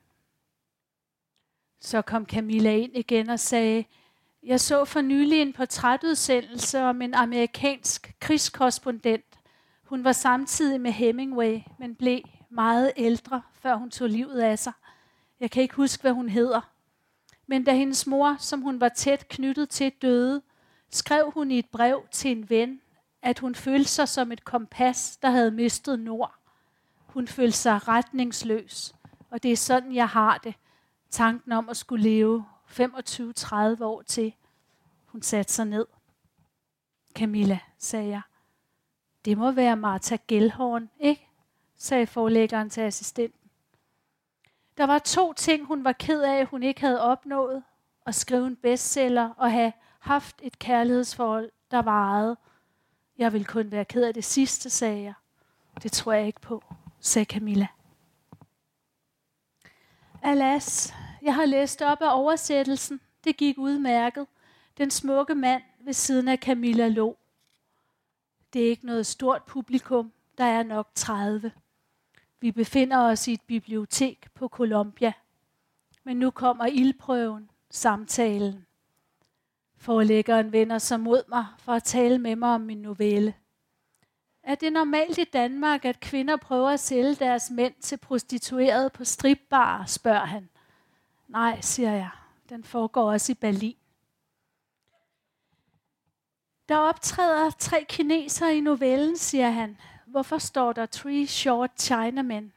Så kom Camilla ind igen og sagde, jeg så for nylig en portrætudsendelse om en amerikansk krigskorrespondent. Hun var samtidig med Hemingway, men blev meget ældre, før hun tog livet af sig. Jeg kan ikke huske, hvad hun hedder. Men da hendes mor, som hun var tæt knyttet til, døde, skrev hun i et brev til en ven, at hun følte sig som et kompas, der havde mistet nord. Hun følte sig retningsløs, og det er sådan, jeg har det. Tanken om at skulle leve 25-30 år til. Hun satte sig ned. Camilla, sagde jeg. Det må være Martha Gellhorn, ikke? sagde forlæggeren til assistenten. Der var to ting, hun var ked af, hun ikke havde opnået. At skrive en bestseller og have haft et kærlighedsforhold, der varede. Jeg vil kun være ked af det sidste, sagde jeg. Det tror jeg ikke på, sagde Camilla. Alas, jeg har læst op af oversættelsen. Det gik udmærket. Den smukke mand ved siden af Camilla lå. Det er ikke noget stort publikum. Der er nok 30. Vi befinder os i et bibliotek på Columbia. Men nu kommer ildprøven, samtalen. Forlæggeren vender sig mod mig for at tale med mig om min novelle. Er det normalt i Danmark, at kvinder prøver at sælge deres mænd til prostituerede på stripbar, spørger han. Nej, siger jeg. Den foregår også i Berlin. Der optræder tre kinesere i novellen, siger han. Hvorfor står der Three Short Chinamen?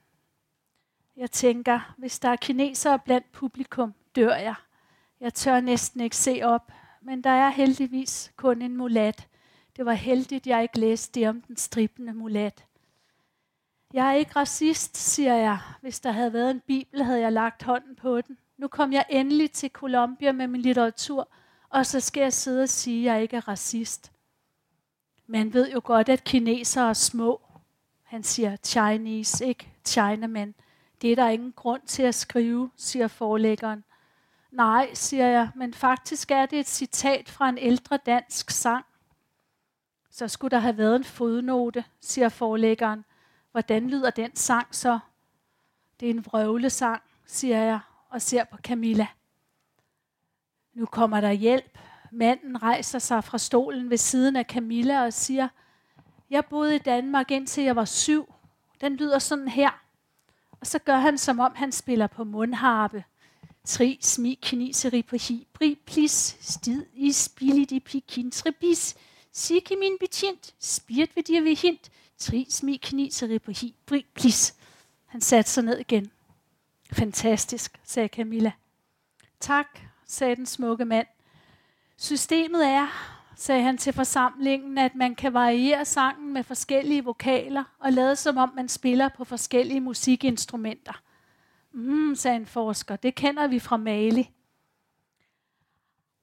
Jeg tænker, hvis der er kinesere blandt publikum, dør jeg. Jeg tør næsten ikke se op, men der er heldigvis kun en mulat. Det var heldigt, jeg ikke læste det om den stribende mulat. Jeg er ikke racist, siger jeg. Hvis der havde været en bibel, havde jeg lagt hånden på den. Nu kom jeg endelig til Colombia med min litteratur, og så skal jeg sidde og sige, at jeg ikke er racist. Man ved jo godt, at kinesere er små. Han siger Chinese, ikke Chinaman. Det er der ingen grund til at skrive, siger forlæggeren. Nej, siger jeg, men faktisk er det et citat fra en ældre dansk sang. Så skulle der have været en fodnote, siger forlæggeren. Hvordan lyder den sang så? Det er en vrøvlesang, siger jeg og ser på Camilla. Nu kommer der hjælp. Manden rejser sig fra stolen ved siden af Camilla og siger, jeg boede i Danmark indtil jeg var syv. Den lyder sådan her. Og så gør han, som om han spiller på mundharpe. Tri, smi, kniseri på hibri, plis, stid, i billig, de pikin, tribis, Sikke min betjent, spirt ved dir ved hint, tri, smi, kniseri på hibri, plis. Han satte sig ned igen. Fantastisk, sagde Camilla. Tak, sagde den smukke mand. Systemet er, sagde han til forsamlingen, at man kan variere sangen med forskellige vokaler og lade som om man spiller på forskellige musikinstrumenter. Mm, sagde en forsker, det kender vi fra Mali.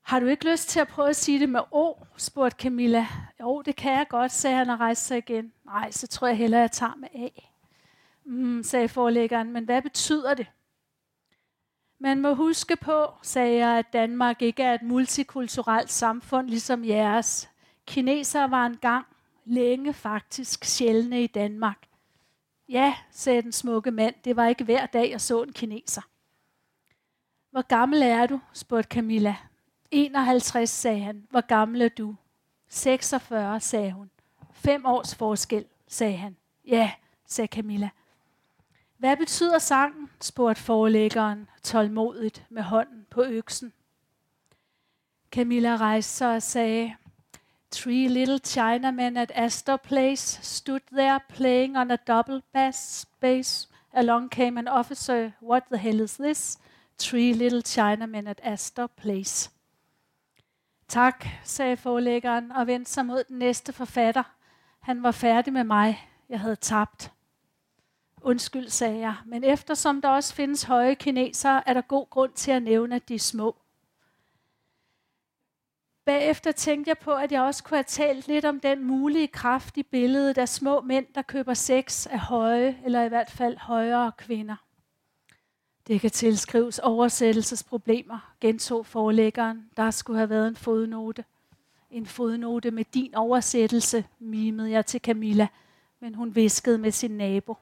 Har du ikke lyst til at prøve at sige det med O? spurgte Camilla. Jo, det kan jeg godt, sagde han og rejste sig igen. Nej, så tror jeg hellere, jeg tager med A. Mm, sagde forlæggeren, men hvad betyder det? Man må huske på, sagde jeg, at Danmark ikke er et multikulturelt samfund ligesom jeres. Kinesere var engang, længe faktisk, sjældne i Danmark. Ja, sagde den smukke mand, det var ikke hver dag, jeg så en kineser. Hvor gammel er du? spurgte Camilla. 51, sagde han. Hvor gammel er du? 46, sagde hun. Fem års forskel, sagde han. Ja, sagde Camilla. Hvad betyder sangen? spurgte forlæggeren tålmodigt med hånden på øksen. Camilla rejste sig og sagde, Three little Chinamen at Astor Place stood there playing on a double bass bass. Along came an officer. What the hell is this? Three little Chinamen at Astor Place. Tak, sagde forlæggeren og vendte sig mod den næste forfatter. Han var færdig med mig. Jeg havde tabt. Undskyld, sagde jeg, men eftersom der også findes høje kinesere, er der god grund til at nævne, at de er små. Bagefter tænkte jeg på, at jeg også kunne have talt lidt om den mulige kraft i billedet af små mænd, der køber sex af høje, eller i hvert fald højere kvinder. Det kan tilskrives oversættelsesproblemer, gentog forlæggeren. Der skulle have været en fodnote. En fodnote med din oversættelse, mimede jeg til Camilla, men hun viskede med sin nabo.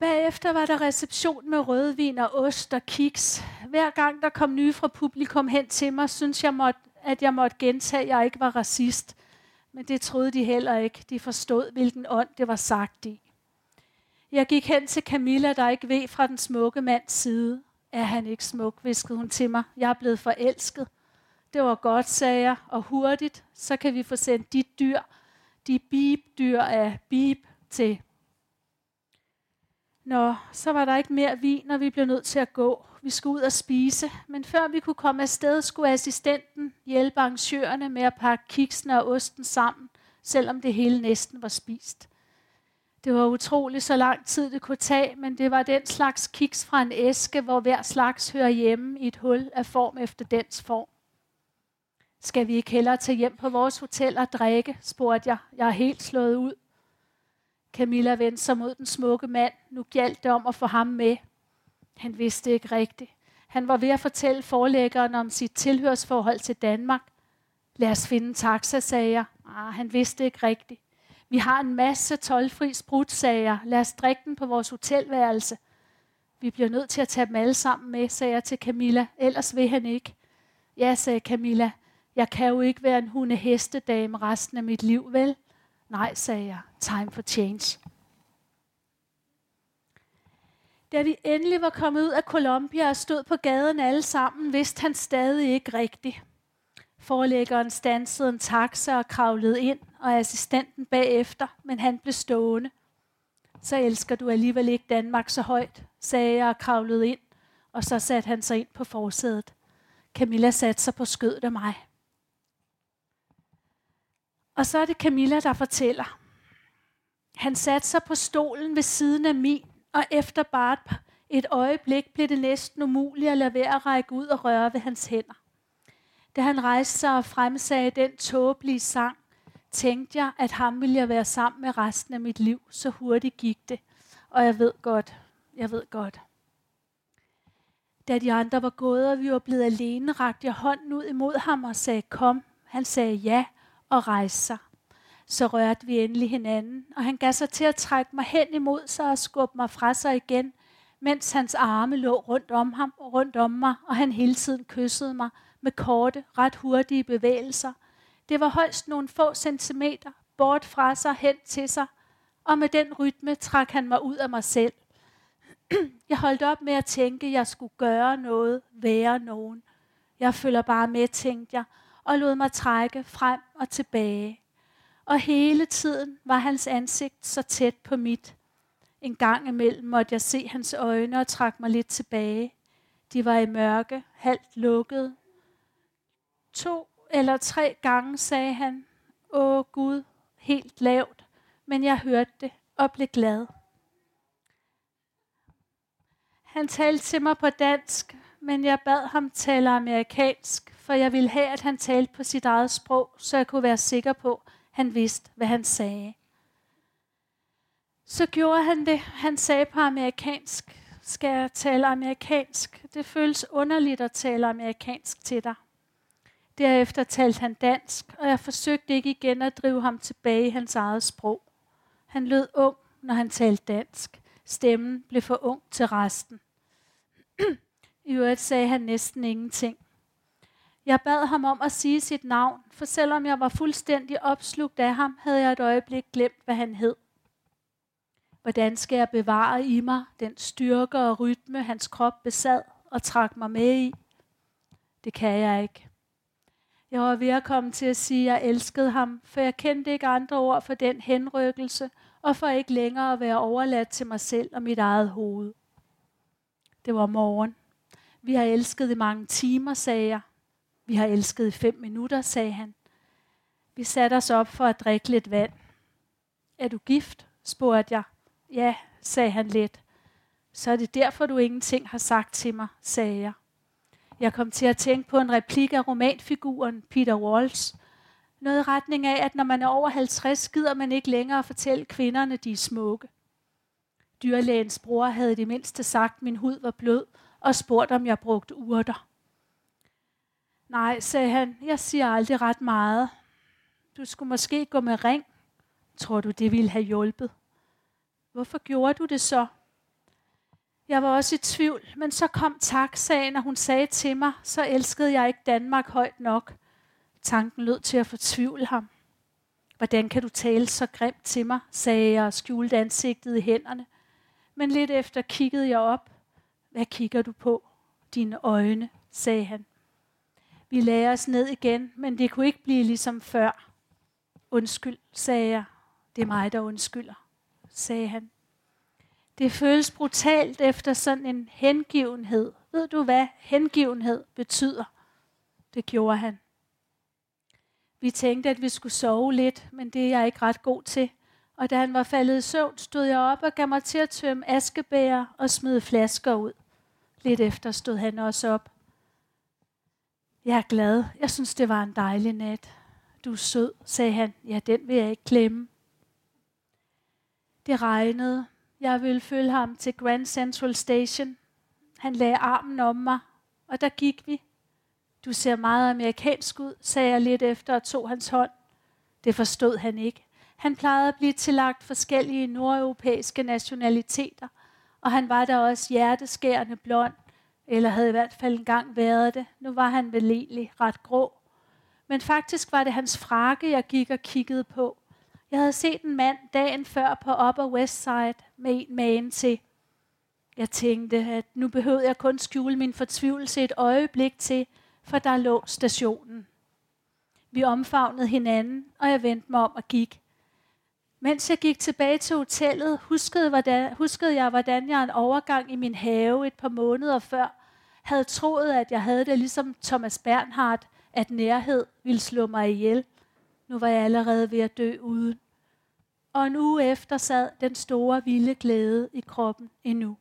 Bagefter var der reception med rødvin og ost og kiks. Hver gang der kom nye fra publikum hen til mig, synes jeg, måtte, at jeg måtte gentage, at jeg ikke var racist. Men det troede de heller ikke. De forstod, hvilken ånd det var sagt i. Jeg gik hen til Camilla, der ikke ved fra den smukke mands side. Er han ikke smuk, viskede hun til mig. Jeg er blevet forelsket. Det var godt, sagde jeg, og hurtigt, så kan vi få sendt dit dyr, de bibdyr af bib til. Nå, så var der ikke mere vin, og vi blev nødt til at gå. Vi skulle ud og spise, men før vi kunne komme afsted, skulle assistenten hjælpe arrangørerne med at pakke kiksene og osten sammen, selvom det hele næsten var spist. Det var utroligt så lang tid det kunne tage, men det var den slags kiks fra en æske, hvor hver slags hører hjemme i et hul af form efter dens form. Skal vi ikke hellere tage hjem på vores hotel og drikke, spurgte jeg. Jeg er helt slået ud. Camilla vendte sig mod den smukke mand. Nu galt det om at få ham med. Han vidste ikke rigtigt. Han var ved at fortælle forlæggeren om sit tilhørsforhold til Danmark. Lad os finde en taxa, sagde jeg. Ah, han vidste ikke rigtigt. Vi har en masse tolvfri jeg. Lad os drikke den på vores hotelværelse. Vi bliver nødt til at tage dem alle sammen med, sagde jeg til Camilla. Ellers vil han ikke. Ja, sagde Camilla. Jeg kan jo ikke være en hunde hestedame resten af mit liv, vel? Nej, sagde jeg. Time for change. Da vi endelig var kommet ud af Colombia og stod på gaden alle sammen, vidste han stadig ikke rigtigt. Forlæggeren stansede en taxa og kravlede ind, og assistenten bagefter, men han blev stående. Så elsker du alligevel ikke Danmark så højt, sagde jeg og kravlede ind, og så satte han sig ind på forsædet. Camilla satte sig på skødet af mig. Og så er det Camilla, der fortæller. Han satte sig på stolen ved siden af min, og efter bare et øjeblik blev det næsten umuligt at lade være at række ud og røre ved hans hænder. Da han rejste sig og fremsagde den tåbelige sang, tænkte jeg, at ham ville jeg være sammen med resten af mit liv. Så hurtigt gik det. Og jeg ved godt, jeg ved godt. Da de andre var gået, og vi var blevet alene, rakte jeg hånden ud imod ham og sagde, kom. Han sagde ja og rejse sig. Så rørte vi endelig hinanden, og han gav sig til at trække mig hen imod sig og skubbe mig fra sig igen, mens hans arme lå rundt om ham og rundt om mig, og han hele tiden kyssede mig med korte, ret hurtige bevægelser. Det var højst nogle få centimeter, bort fra sig, hen til sig, og med den rytme trak han mig ud af mig selv. Jeg holdt op med at tænke, at jeg skulle gøre noget, være nogen. Jeg følger bare med, tænkte jeg, og lod mig trække frem og tilbage. Og hele tiden var hans ansigt så tæt på mit. En gang imellem måtte jeg se hans øjne og trække mig lidt tilbage. De var i mørke, halvt lukkede. To eller tre gange sagde han, Åh Gud, helt lavt, men jeg hørte det og blev glad. Han talte til mig på dansk, men jeg bad ham tale amerikansk, for jeg ville have, at han talte på sit eget sprog, så jeg kunne være sikker på, at han vidste, hvad han sagde. Så gjorde han det. Han sagde på amerikansk, skal jeg tale amerikansk? Det føles underligt at tale amerikansk til dig. Derefter talte han dansk, og jeg forsøgte ikke igen at drive ham tilbage i hans eget sprog. Han lød ung, når han talte dansk. Stemmen blev for ung til resten. I øvrigt sagde han næsten ingenting. Jeg bad ham om at sige sit navn, for selvom jeg var fuldstændig opslugt af ham, havde jeg et øjeblik glemt, hvad han hed. Hvordan skal jeg bevare i mig den styrke og rytme, hans krop besad og trak mig med i? Det kan jeg ikke. Jeg var ved at komme til at sige, at jeg elskede ham, for jeg kendte ikke andre ord for den henrykkelse, og for ikke længere at være overladt til mig selv og mit eget hoved. Det var morgen. Vi har elsket i mange timer, sagde jeg. Vi har elsket i fem minutter, sagde han. Vi satte os op for at drikke lidt vand. Er du gift? spurgte jeg. Ja, sagde han let. Så er det derfor, du ingenting har sagt til mig, sagde jeg. Jeg kom til at tænke på en replik af romanfiguren Peter Walsh. Noget i retning af, at når man er over 50, gider man ikke længere fortælle kvinderne, de er smukke. Dyrlægens bror havde det mindste sagt, at min hud var blød, og spurgte, om jeg brugte urter. Nej, sagde han, jeg siger aldrig ret meget. Du skulle måske gå med ring. Tror du, det ville have hjulpet? Hvorfor gjorde du det så? Jeg var også i tvivl, men så kom taxaen, og hun sagde til mig, så elskede jeg ikke Danmark højt nok. Tanken lød til at fortvivle ham. Hvordan kan du tale så grimt til mig, sagde jeg og skjulte ansigtet i hænderne. Men lidt efter kiggede jeg op. Hvad kigger du på? dine øjne, sagde han. Vi lagde os ned igen, men det kunne ikke blive ligesom før. Undskyld, sagde jeg. Det er mig, der undskylder, sagde han. Det føles brutalt efter sådan en hengivenhed. Ved du, hvad hengivenhed betyder? Det gjorde han. Vi tænkte, at vi skulle sove lidt, men det er jeg ikke ret god til. Og da han var faldet i søvn, stod jeg op og gav mig til at tømme askebæger og smide flasker ud. Lidt efter stod han også op. Jeg er glad. Jeg synes, det var en dejlig nat. Du er sød, sagde han. Ja, den vil jeg ikke klemme. Det regnede. Jeg ville følge ham til Grand Central Station. Han lagde armen om mig, og der gik vi. Du ser meget amerikansk ud, sagde jeg lidt efter og tog hans hånd. Det forstod han ikke. Han plejede at blive tillagt forskellige nordeuropæiske nationaliteter, og han var der også hjerteskærende blond, eller havde i hvert fald engang været det. Nu var han vel egentlig ret grå. Men faktisk var det hans frakke, jeg gik og kiggede på. Jeg havde set en mand dagen før på Upper West Side med en magen til. Jeg tænkte, at nu behøvede jeg kun skjule min fortvivlelse et øjeblik til, for der lå stationen. Vi omfavnede hinanden, og jeg vendte mig om og gik. Mens jeg gik tilbage til hotellet, huskede, hvordan, huskede jeg, hvordan jeg en overgang i min have et par måneder før havde troet, at jeg havde det ligesom Thomas Bernhardt, at nærhed ville slå mig ihjel. Nu var jeg allerede ved at dø uden. Og en uge efter sad den store vilde glæde i kroppen endnu.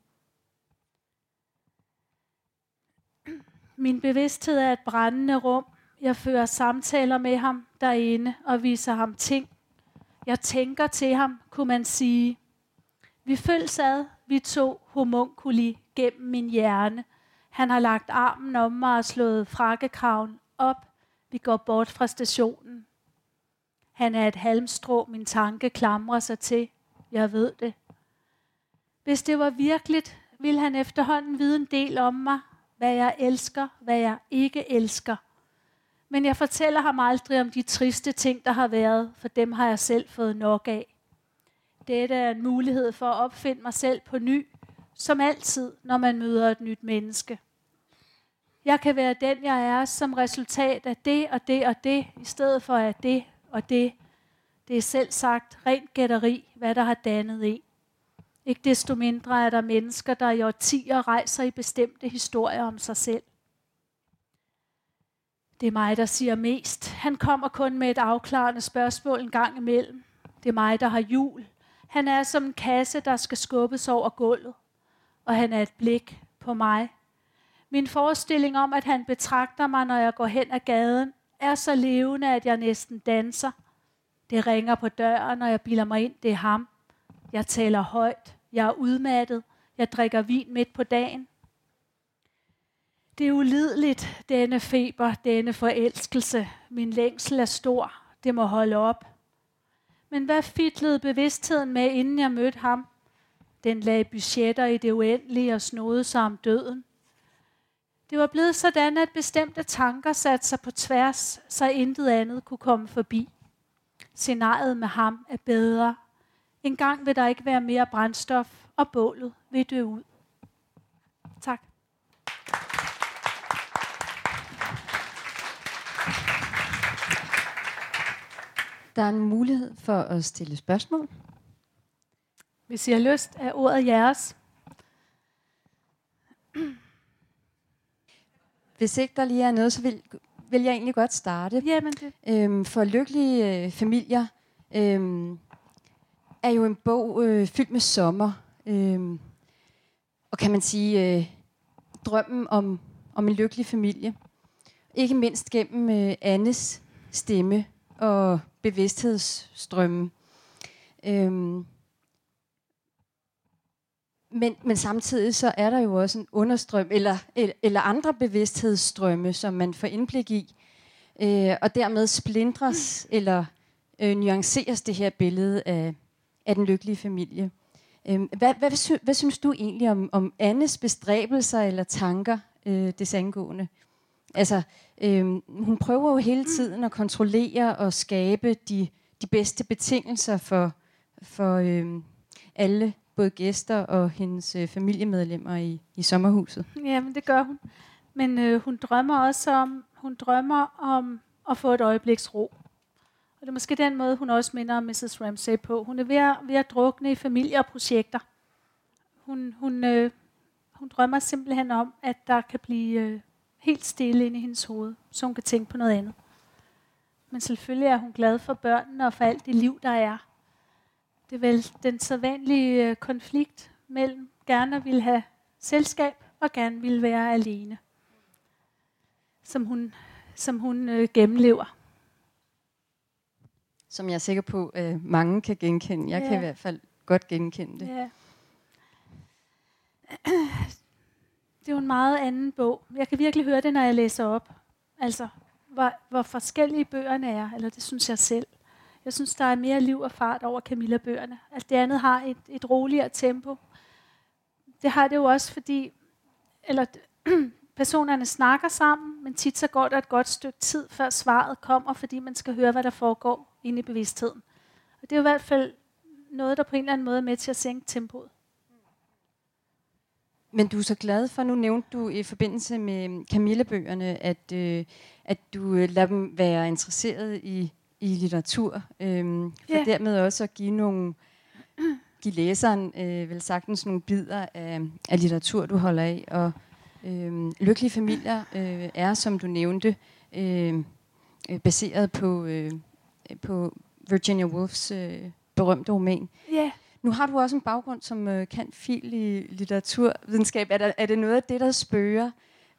Min bevidsthed er et brændende rum. Jeg fører samtaler med ham derinde og viser ham ting. Jeg tænker til ham, kunne man sige. Vi følges ad, vi to homunkuli gennem min hjerne. Han har lagt armen om mig og slået frakkekraven op. Vi går bort fra stationen. Han er et halmstrå, min tanke klamrer sig til. Jeg ved det. Hvis det var virkeligt, ville han efterhånden vide en del om mig, hvad jeg elsker, hvad jeg ikke elsker. Men jeg fortæller ham aldrig om de triste ting, der har været, for dem har jeg selv fået nok af. Dette er en mulighed for at opfinde mig selv på ny, som altid, når man møder et nyt menneske. Jeg kan være den, jeg er, som resultat af det og det og det, i stedet for at det og det. Det er selv sagt rent gætteri, hvad der har dannet en. Ikke desto mindre er der mennesker, der i årtier rejser i bestemte historier om sig selv. Det er mig, der siger mest. Han kommer kun med et afklarende spørgsmål en gang imellem. Det er mig, der har jul. Han er som en kasse, der skal skubbes over gulvet. Og han er et blik på mig. Min forestilling om, at han betragter mig, når jeg går hen ad gaden, er så levende, at jeg næsten danser. Det ringer på døren, og jeg bilder mig ind, det er ham. Jeg taler højt. Jeg er udmattet. Jeg drikker vin midt på dagen. Det er ulideligt, denne feber, denne forelskelse. Min længsel er stor. Det må holde op. Men hvad fitlede bevidstheden med, inden jeg mødte ham? Den lagde budgetter i det uendelige og snodede sig om døden. Det var blevet sådan, at bestemte tanker satte sig på tværs, så intet andet kunne komme forbi. Scenariet med ham er bedre. En gang vil der ikke være mere brændstof, og bålet vil dø ud. Tak. Der er en mulighed for at stille spørgsmål. Hvis I har lyst, er ordet jeres. Hvis ikke der lige er noget, så vil, vil jeg egentlig godt starte. Jamen det. Øhm, for lykkelige øh, familier øhm, er jo en bog øh, fyldt med sommer. Øhm, og kan man sige, øh, drømmen om, om en lykkelig familie. Ikke mindst gennem øh, Annes stemme og bevidsthedsstrømme. Øhm, men, men samtidig så er der jo også en understrøm, eller, eller andre bevidsthedsstrømme, som man får indblik i, øh, og dermed splindres mm. eller øh, nuanceres det her billede af, af den lykkelige familie. Øh, hvad, hvad, hvad, hvad synes du egentlig om, om Annes bestræbelser eller tanker øh, det angående? Altså, øh, hun prøver jo hele tiden at kontrollere og skabe de, de bedste betingelser for, for øh, alle både gæster og hendes øh, familiemedlemmer i, i sommerhuset. Ja, men det gør hun. Men øh, hun drømmer også om, hun drømmer om at få et øjebliks ro. Og det er måske den måde, hun også minder om Mrs. Ramsay på. Hun er ved at, ved at drukne i familie og projekter. Hun, hun, øh, hun drømmer simpelthen om, at der kan blive øh, helt stille inde i hendes hoved, så hun kan tænke på noget andet. Men selvfølgelig er hun glad for børnene og for alt det liv, der er. Det er vel den sædvanlige øh, konflikt mellem gerne at ville have selskab og gerne ville være alene, som hun, som hun øh, gennemlever. Som jeg er sikker på, øh, mange kan genkende. Jeg ja. kan i hvert fald godt genkende det. Ja. Det er jo en meget anden bog. Jeg kan virkelig høre det, når jeg læser op. Altså, hvor, hvor forskellige bøgerne er, eller det synes jeg selv. Jeg synes, der er mere liv og fart over Camilla-bøgerne. Altså, det andet har et, et roligere tempo. Det har det jo også, fordi eller, personerne snakker sammen, men tit så går der et godt stykke tid, før svaret kommer, fordi man skal høre, hvad der foregår inde i bevidstheden. Og det er jo i hvert fald noget, der på en eller anden måde er med til at sænke tempoet. Men du er så glad for, nu nævnte du i forbindelse med Camille-bøgerne, at, øh, at du øh, lader dem være interesseret i, i litteratur, øh, for yeah. dermed også at give nogle give læseren øh, vel sagtens nogle bidder af, af litteratur, du holder af. Og øh, Lykkelige Familier øh, er, som du nævnte, øh, øh baseret på, øh, på Virginia Woolfs øh, berømte roman. Yeah. Nu har du også en baggrund som øh, kan fil i litteraturvidenskab. Er, der, er det noget af det, der spørger?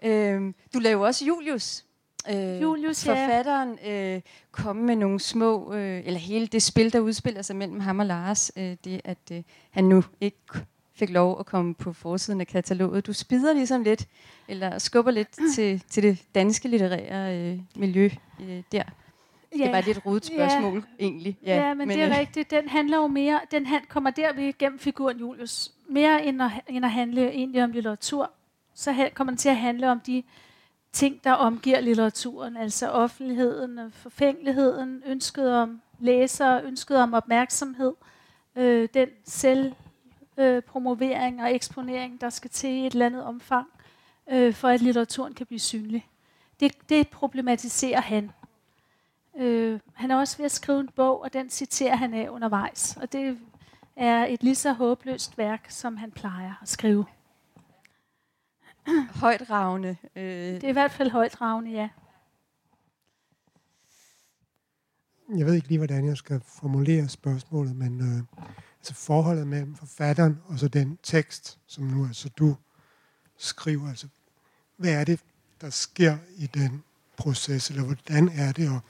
Øh, du laver også Julius. Øh, Julius, forfatteren øh, komme med nogle små, øh, eller hele det spil, der udspiller sig mellem ham og Lars, øh, det at øh, han nu ikke fik lov at komme på forsiden af kataloget. Du spider ligesom lidt, eller skubber lidt til, til det danske litterære øh, miljø øh, der. Ja. Det var lidt rodet spørgsmål, ja. egentlig. Ja, ja men, men det er øh. rigtigt. Den handler jo mere, den han kommer der ved gennem figuren Julius. Mere end at, end at handle egentlig om litteratur, så kommer den til at handle om de ting, der omgiver litteraturen, altså offentligheden, forfængeligheden, ønsket om læser, ønsket om opmærksomhed, øh, den selvpromovering øh, og eksponering, der skal til i et eller andet omfang, øh, for at litteraturen kan blive synlig. Det, det problematiserer han. Øh, han er også ved at skrive en bog, og den citerer han af undervejs. Og det er et lige så håbløst værk, som han plejer at skrive højt ravne. Øh. Det er i hvert fald højt ravne, ja. Jeg ved ikke lige, hvordan jeg skal formulere spørgsmålet, men øh, altså forholdet mellem forfatteren og så den tekst, som nu altså du skriver, altså hvad er det, der sker i den proces, eller hvordan er det at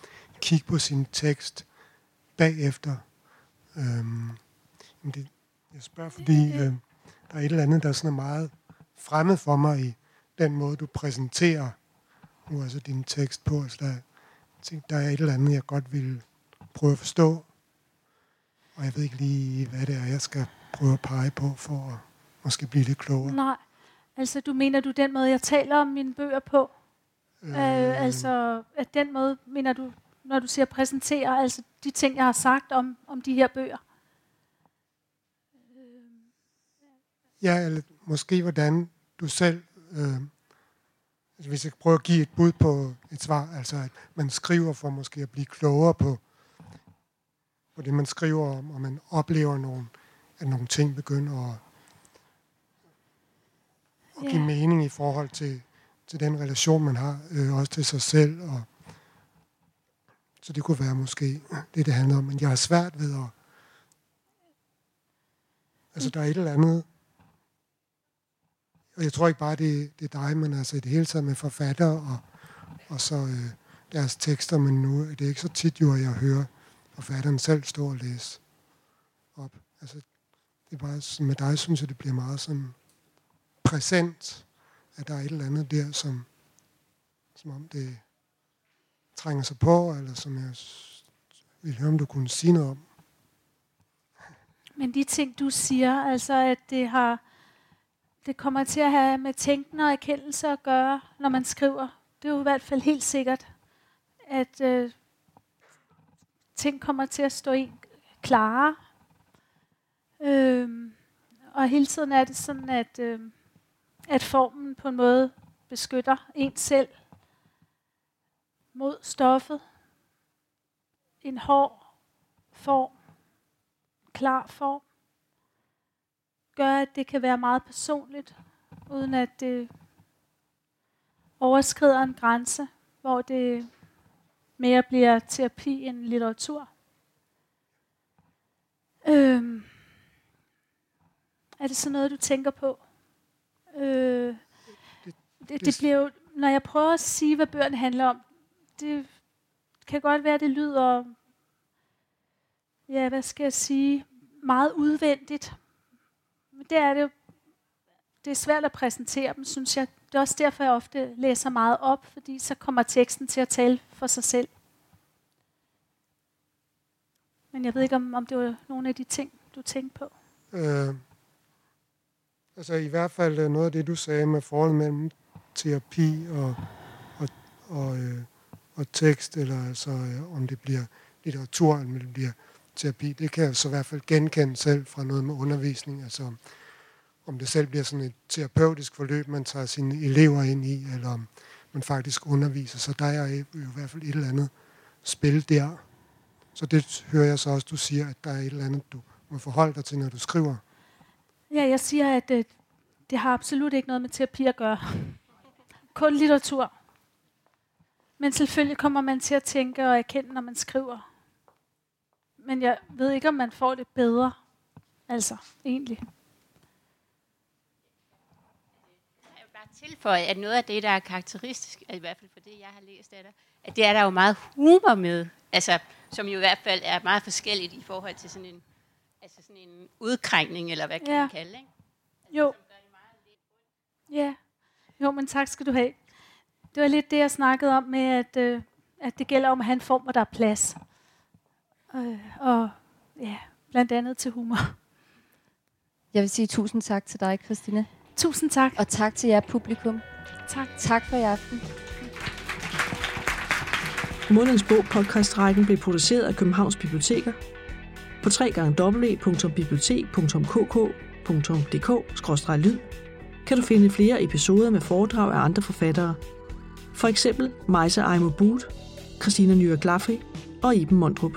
kigge på sin tekst bagefter? Øhm, det, jeg spørger, fordi øh, der er et eller andet, der sådan er meget fremmed for mig i den måde, du præsenterer nu altså din tekst på. Altså der, tænkte, der er et eller andet, jeg godt vil prøve at forstå. Og jeg ved ikke lige, hvad det er, jeg skal prøve at pege på, for at måske blive lidt klogere. Nej, altså du mener du den måde, jeg taler om mine bøger på? Øh, øh, altså, at den måde, mener du, når du siger præsentere, altså de ting, jeg har sagt om, om de her bøger? Ja, eller måske hvordan du selv, øh, altså hvis jeg prøver at give et bud på et svar, altså at man skriver for måske at blive klogere på, på det, man skriver om, og man oplever nogle, at nogle ting begynder at, at give yeah. mening i forhold til, til den relation, man har, øh, også til sig selv. Og, så det kunne være måske det, det handler om. Men jeg har svært ved at... Altså, der er et eller andet og jeg tror ikke bare, det, det er dig, men altså i det hele taget med forfatter og, og så øh, deres tekster, men nu er det ikke så tit jo, at jeg hører forfatteren selv stå og læse op. Altså, det er bare, med dig synes jeg, det bliver meget sådan præsent, at der er et eller andet der, som, som om det trænger sig på, eller som jeg vil høre, om du kunne sige noget om. Men de ting, du siger, altså at det har det kommer til at have med tænkende og erkendelse at gøre, når man skriver. Det er jo i hvert fald helt sikkert, at øh, ting kommer til at stå en klare. Øh, og hele tiden er det sådan, at, øh, at formen på en måde beskytter en selv mod stoffet. En hård form, klar form, gør, at det kan være meget personligt, uden at det overskrider en grænse, hvor det mere bliver terapi end litteratur. Øhm, er det så noget, du tænker på? Øh, det, det bliver jo, når jeg prøver at sige, hvad bøgerne handler om, det kan godt være, det lyder, ja, hvad skal jeg sige, meget udvendigt. Det er det. Det er svært at præsentere dem, synes jeg. Det er også derfor, jeg ofte læser meget op, fordi så kommer teksten til at tale for sig selv. Men jeg ved ikke, om, om det var nogle af de ting, du tænkte på. Øh, altså i hvert fald øh, noget af det, du sagde med forholdet mellem terapi og, og, og, øh, og tekst, eller altså øh, om det bliver litteratur, eller om det bliver terapi, det kan jeg så i hvert fald genkende selv fra noget med undervisning. Altså om det selv bliver sådan et terapeutisk forløb, man tager sine elever ind i, eller om man faktisk underviser. Så der er jo i hvert fald et eller andet spil der. Så det hører jeg så også, du siger, at der er et eller andet, du må forholde dig til, når du skriver. Ja, jeg siger, at det, det har absolut ikke noget med terapi at gøre. Kun litteratur. Men selvfølgelig kommer man til at tænke og erkende, når man skriver. Men jeg ved ikke, om man får det bedre. Altså, egentlig. Jeg vil bare tilføje, at noget af det, der er karakteristisk, i hvert fald for det, jeg har læst af det, at det er der jo meget humor med. Altså, som jo i hvert fald er meget forskelligt i forhold til sådan en, altså sådan en udkrænkning, eller hvad kan Ja. man kalde det, ikke? Jo. Ja. Jo, men tak skal du have. Det var lidt det, jeg snakkede om med, at, øh, at det gælder om at have en form, hvor der er plads. Øh, og ja, blandt andet til humor. Jeg vil sige tusind tak til dig, Christina. Tusind tak. Og tak til jer publikum. Tak. Tak for i aften. Månedens bog podcastrækken blev produceret af Københavns Biblioteker på www.bibliotek.kk.dk-lyd kan du finde flere episoder med foredrag af andre forfattere. For eksempel Majsa Ejmo Bud, Christina Nyer Glaffri og Iben Mondrup.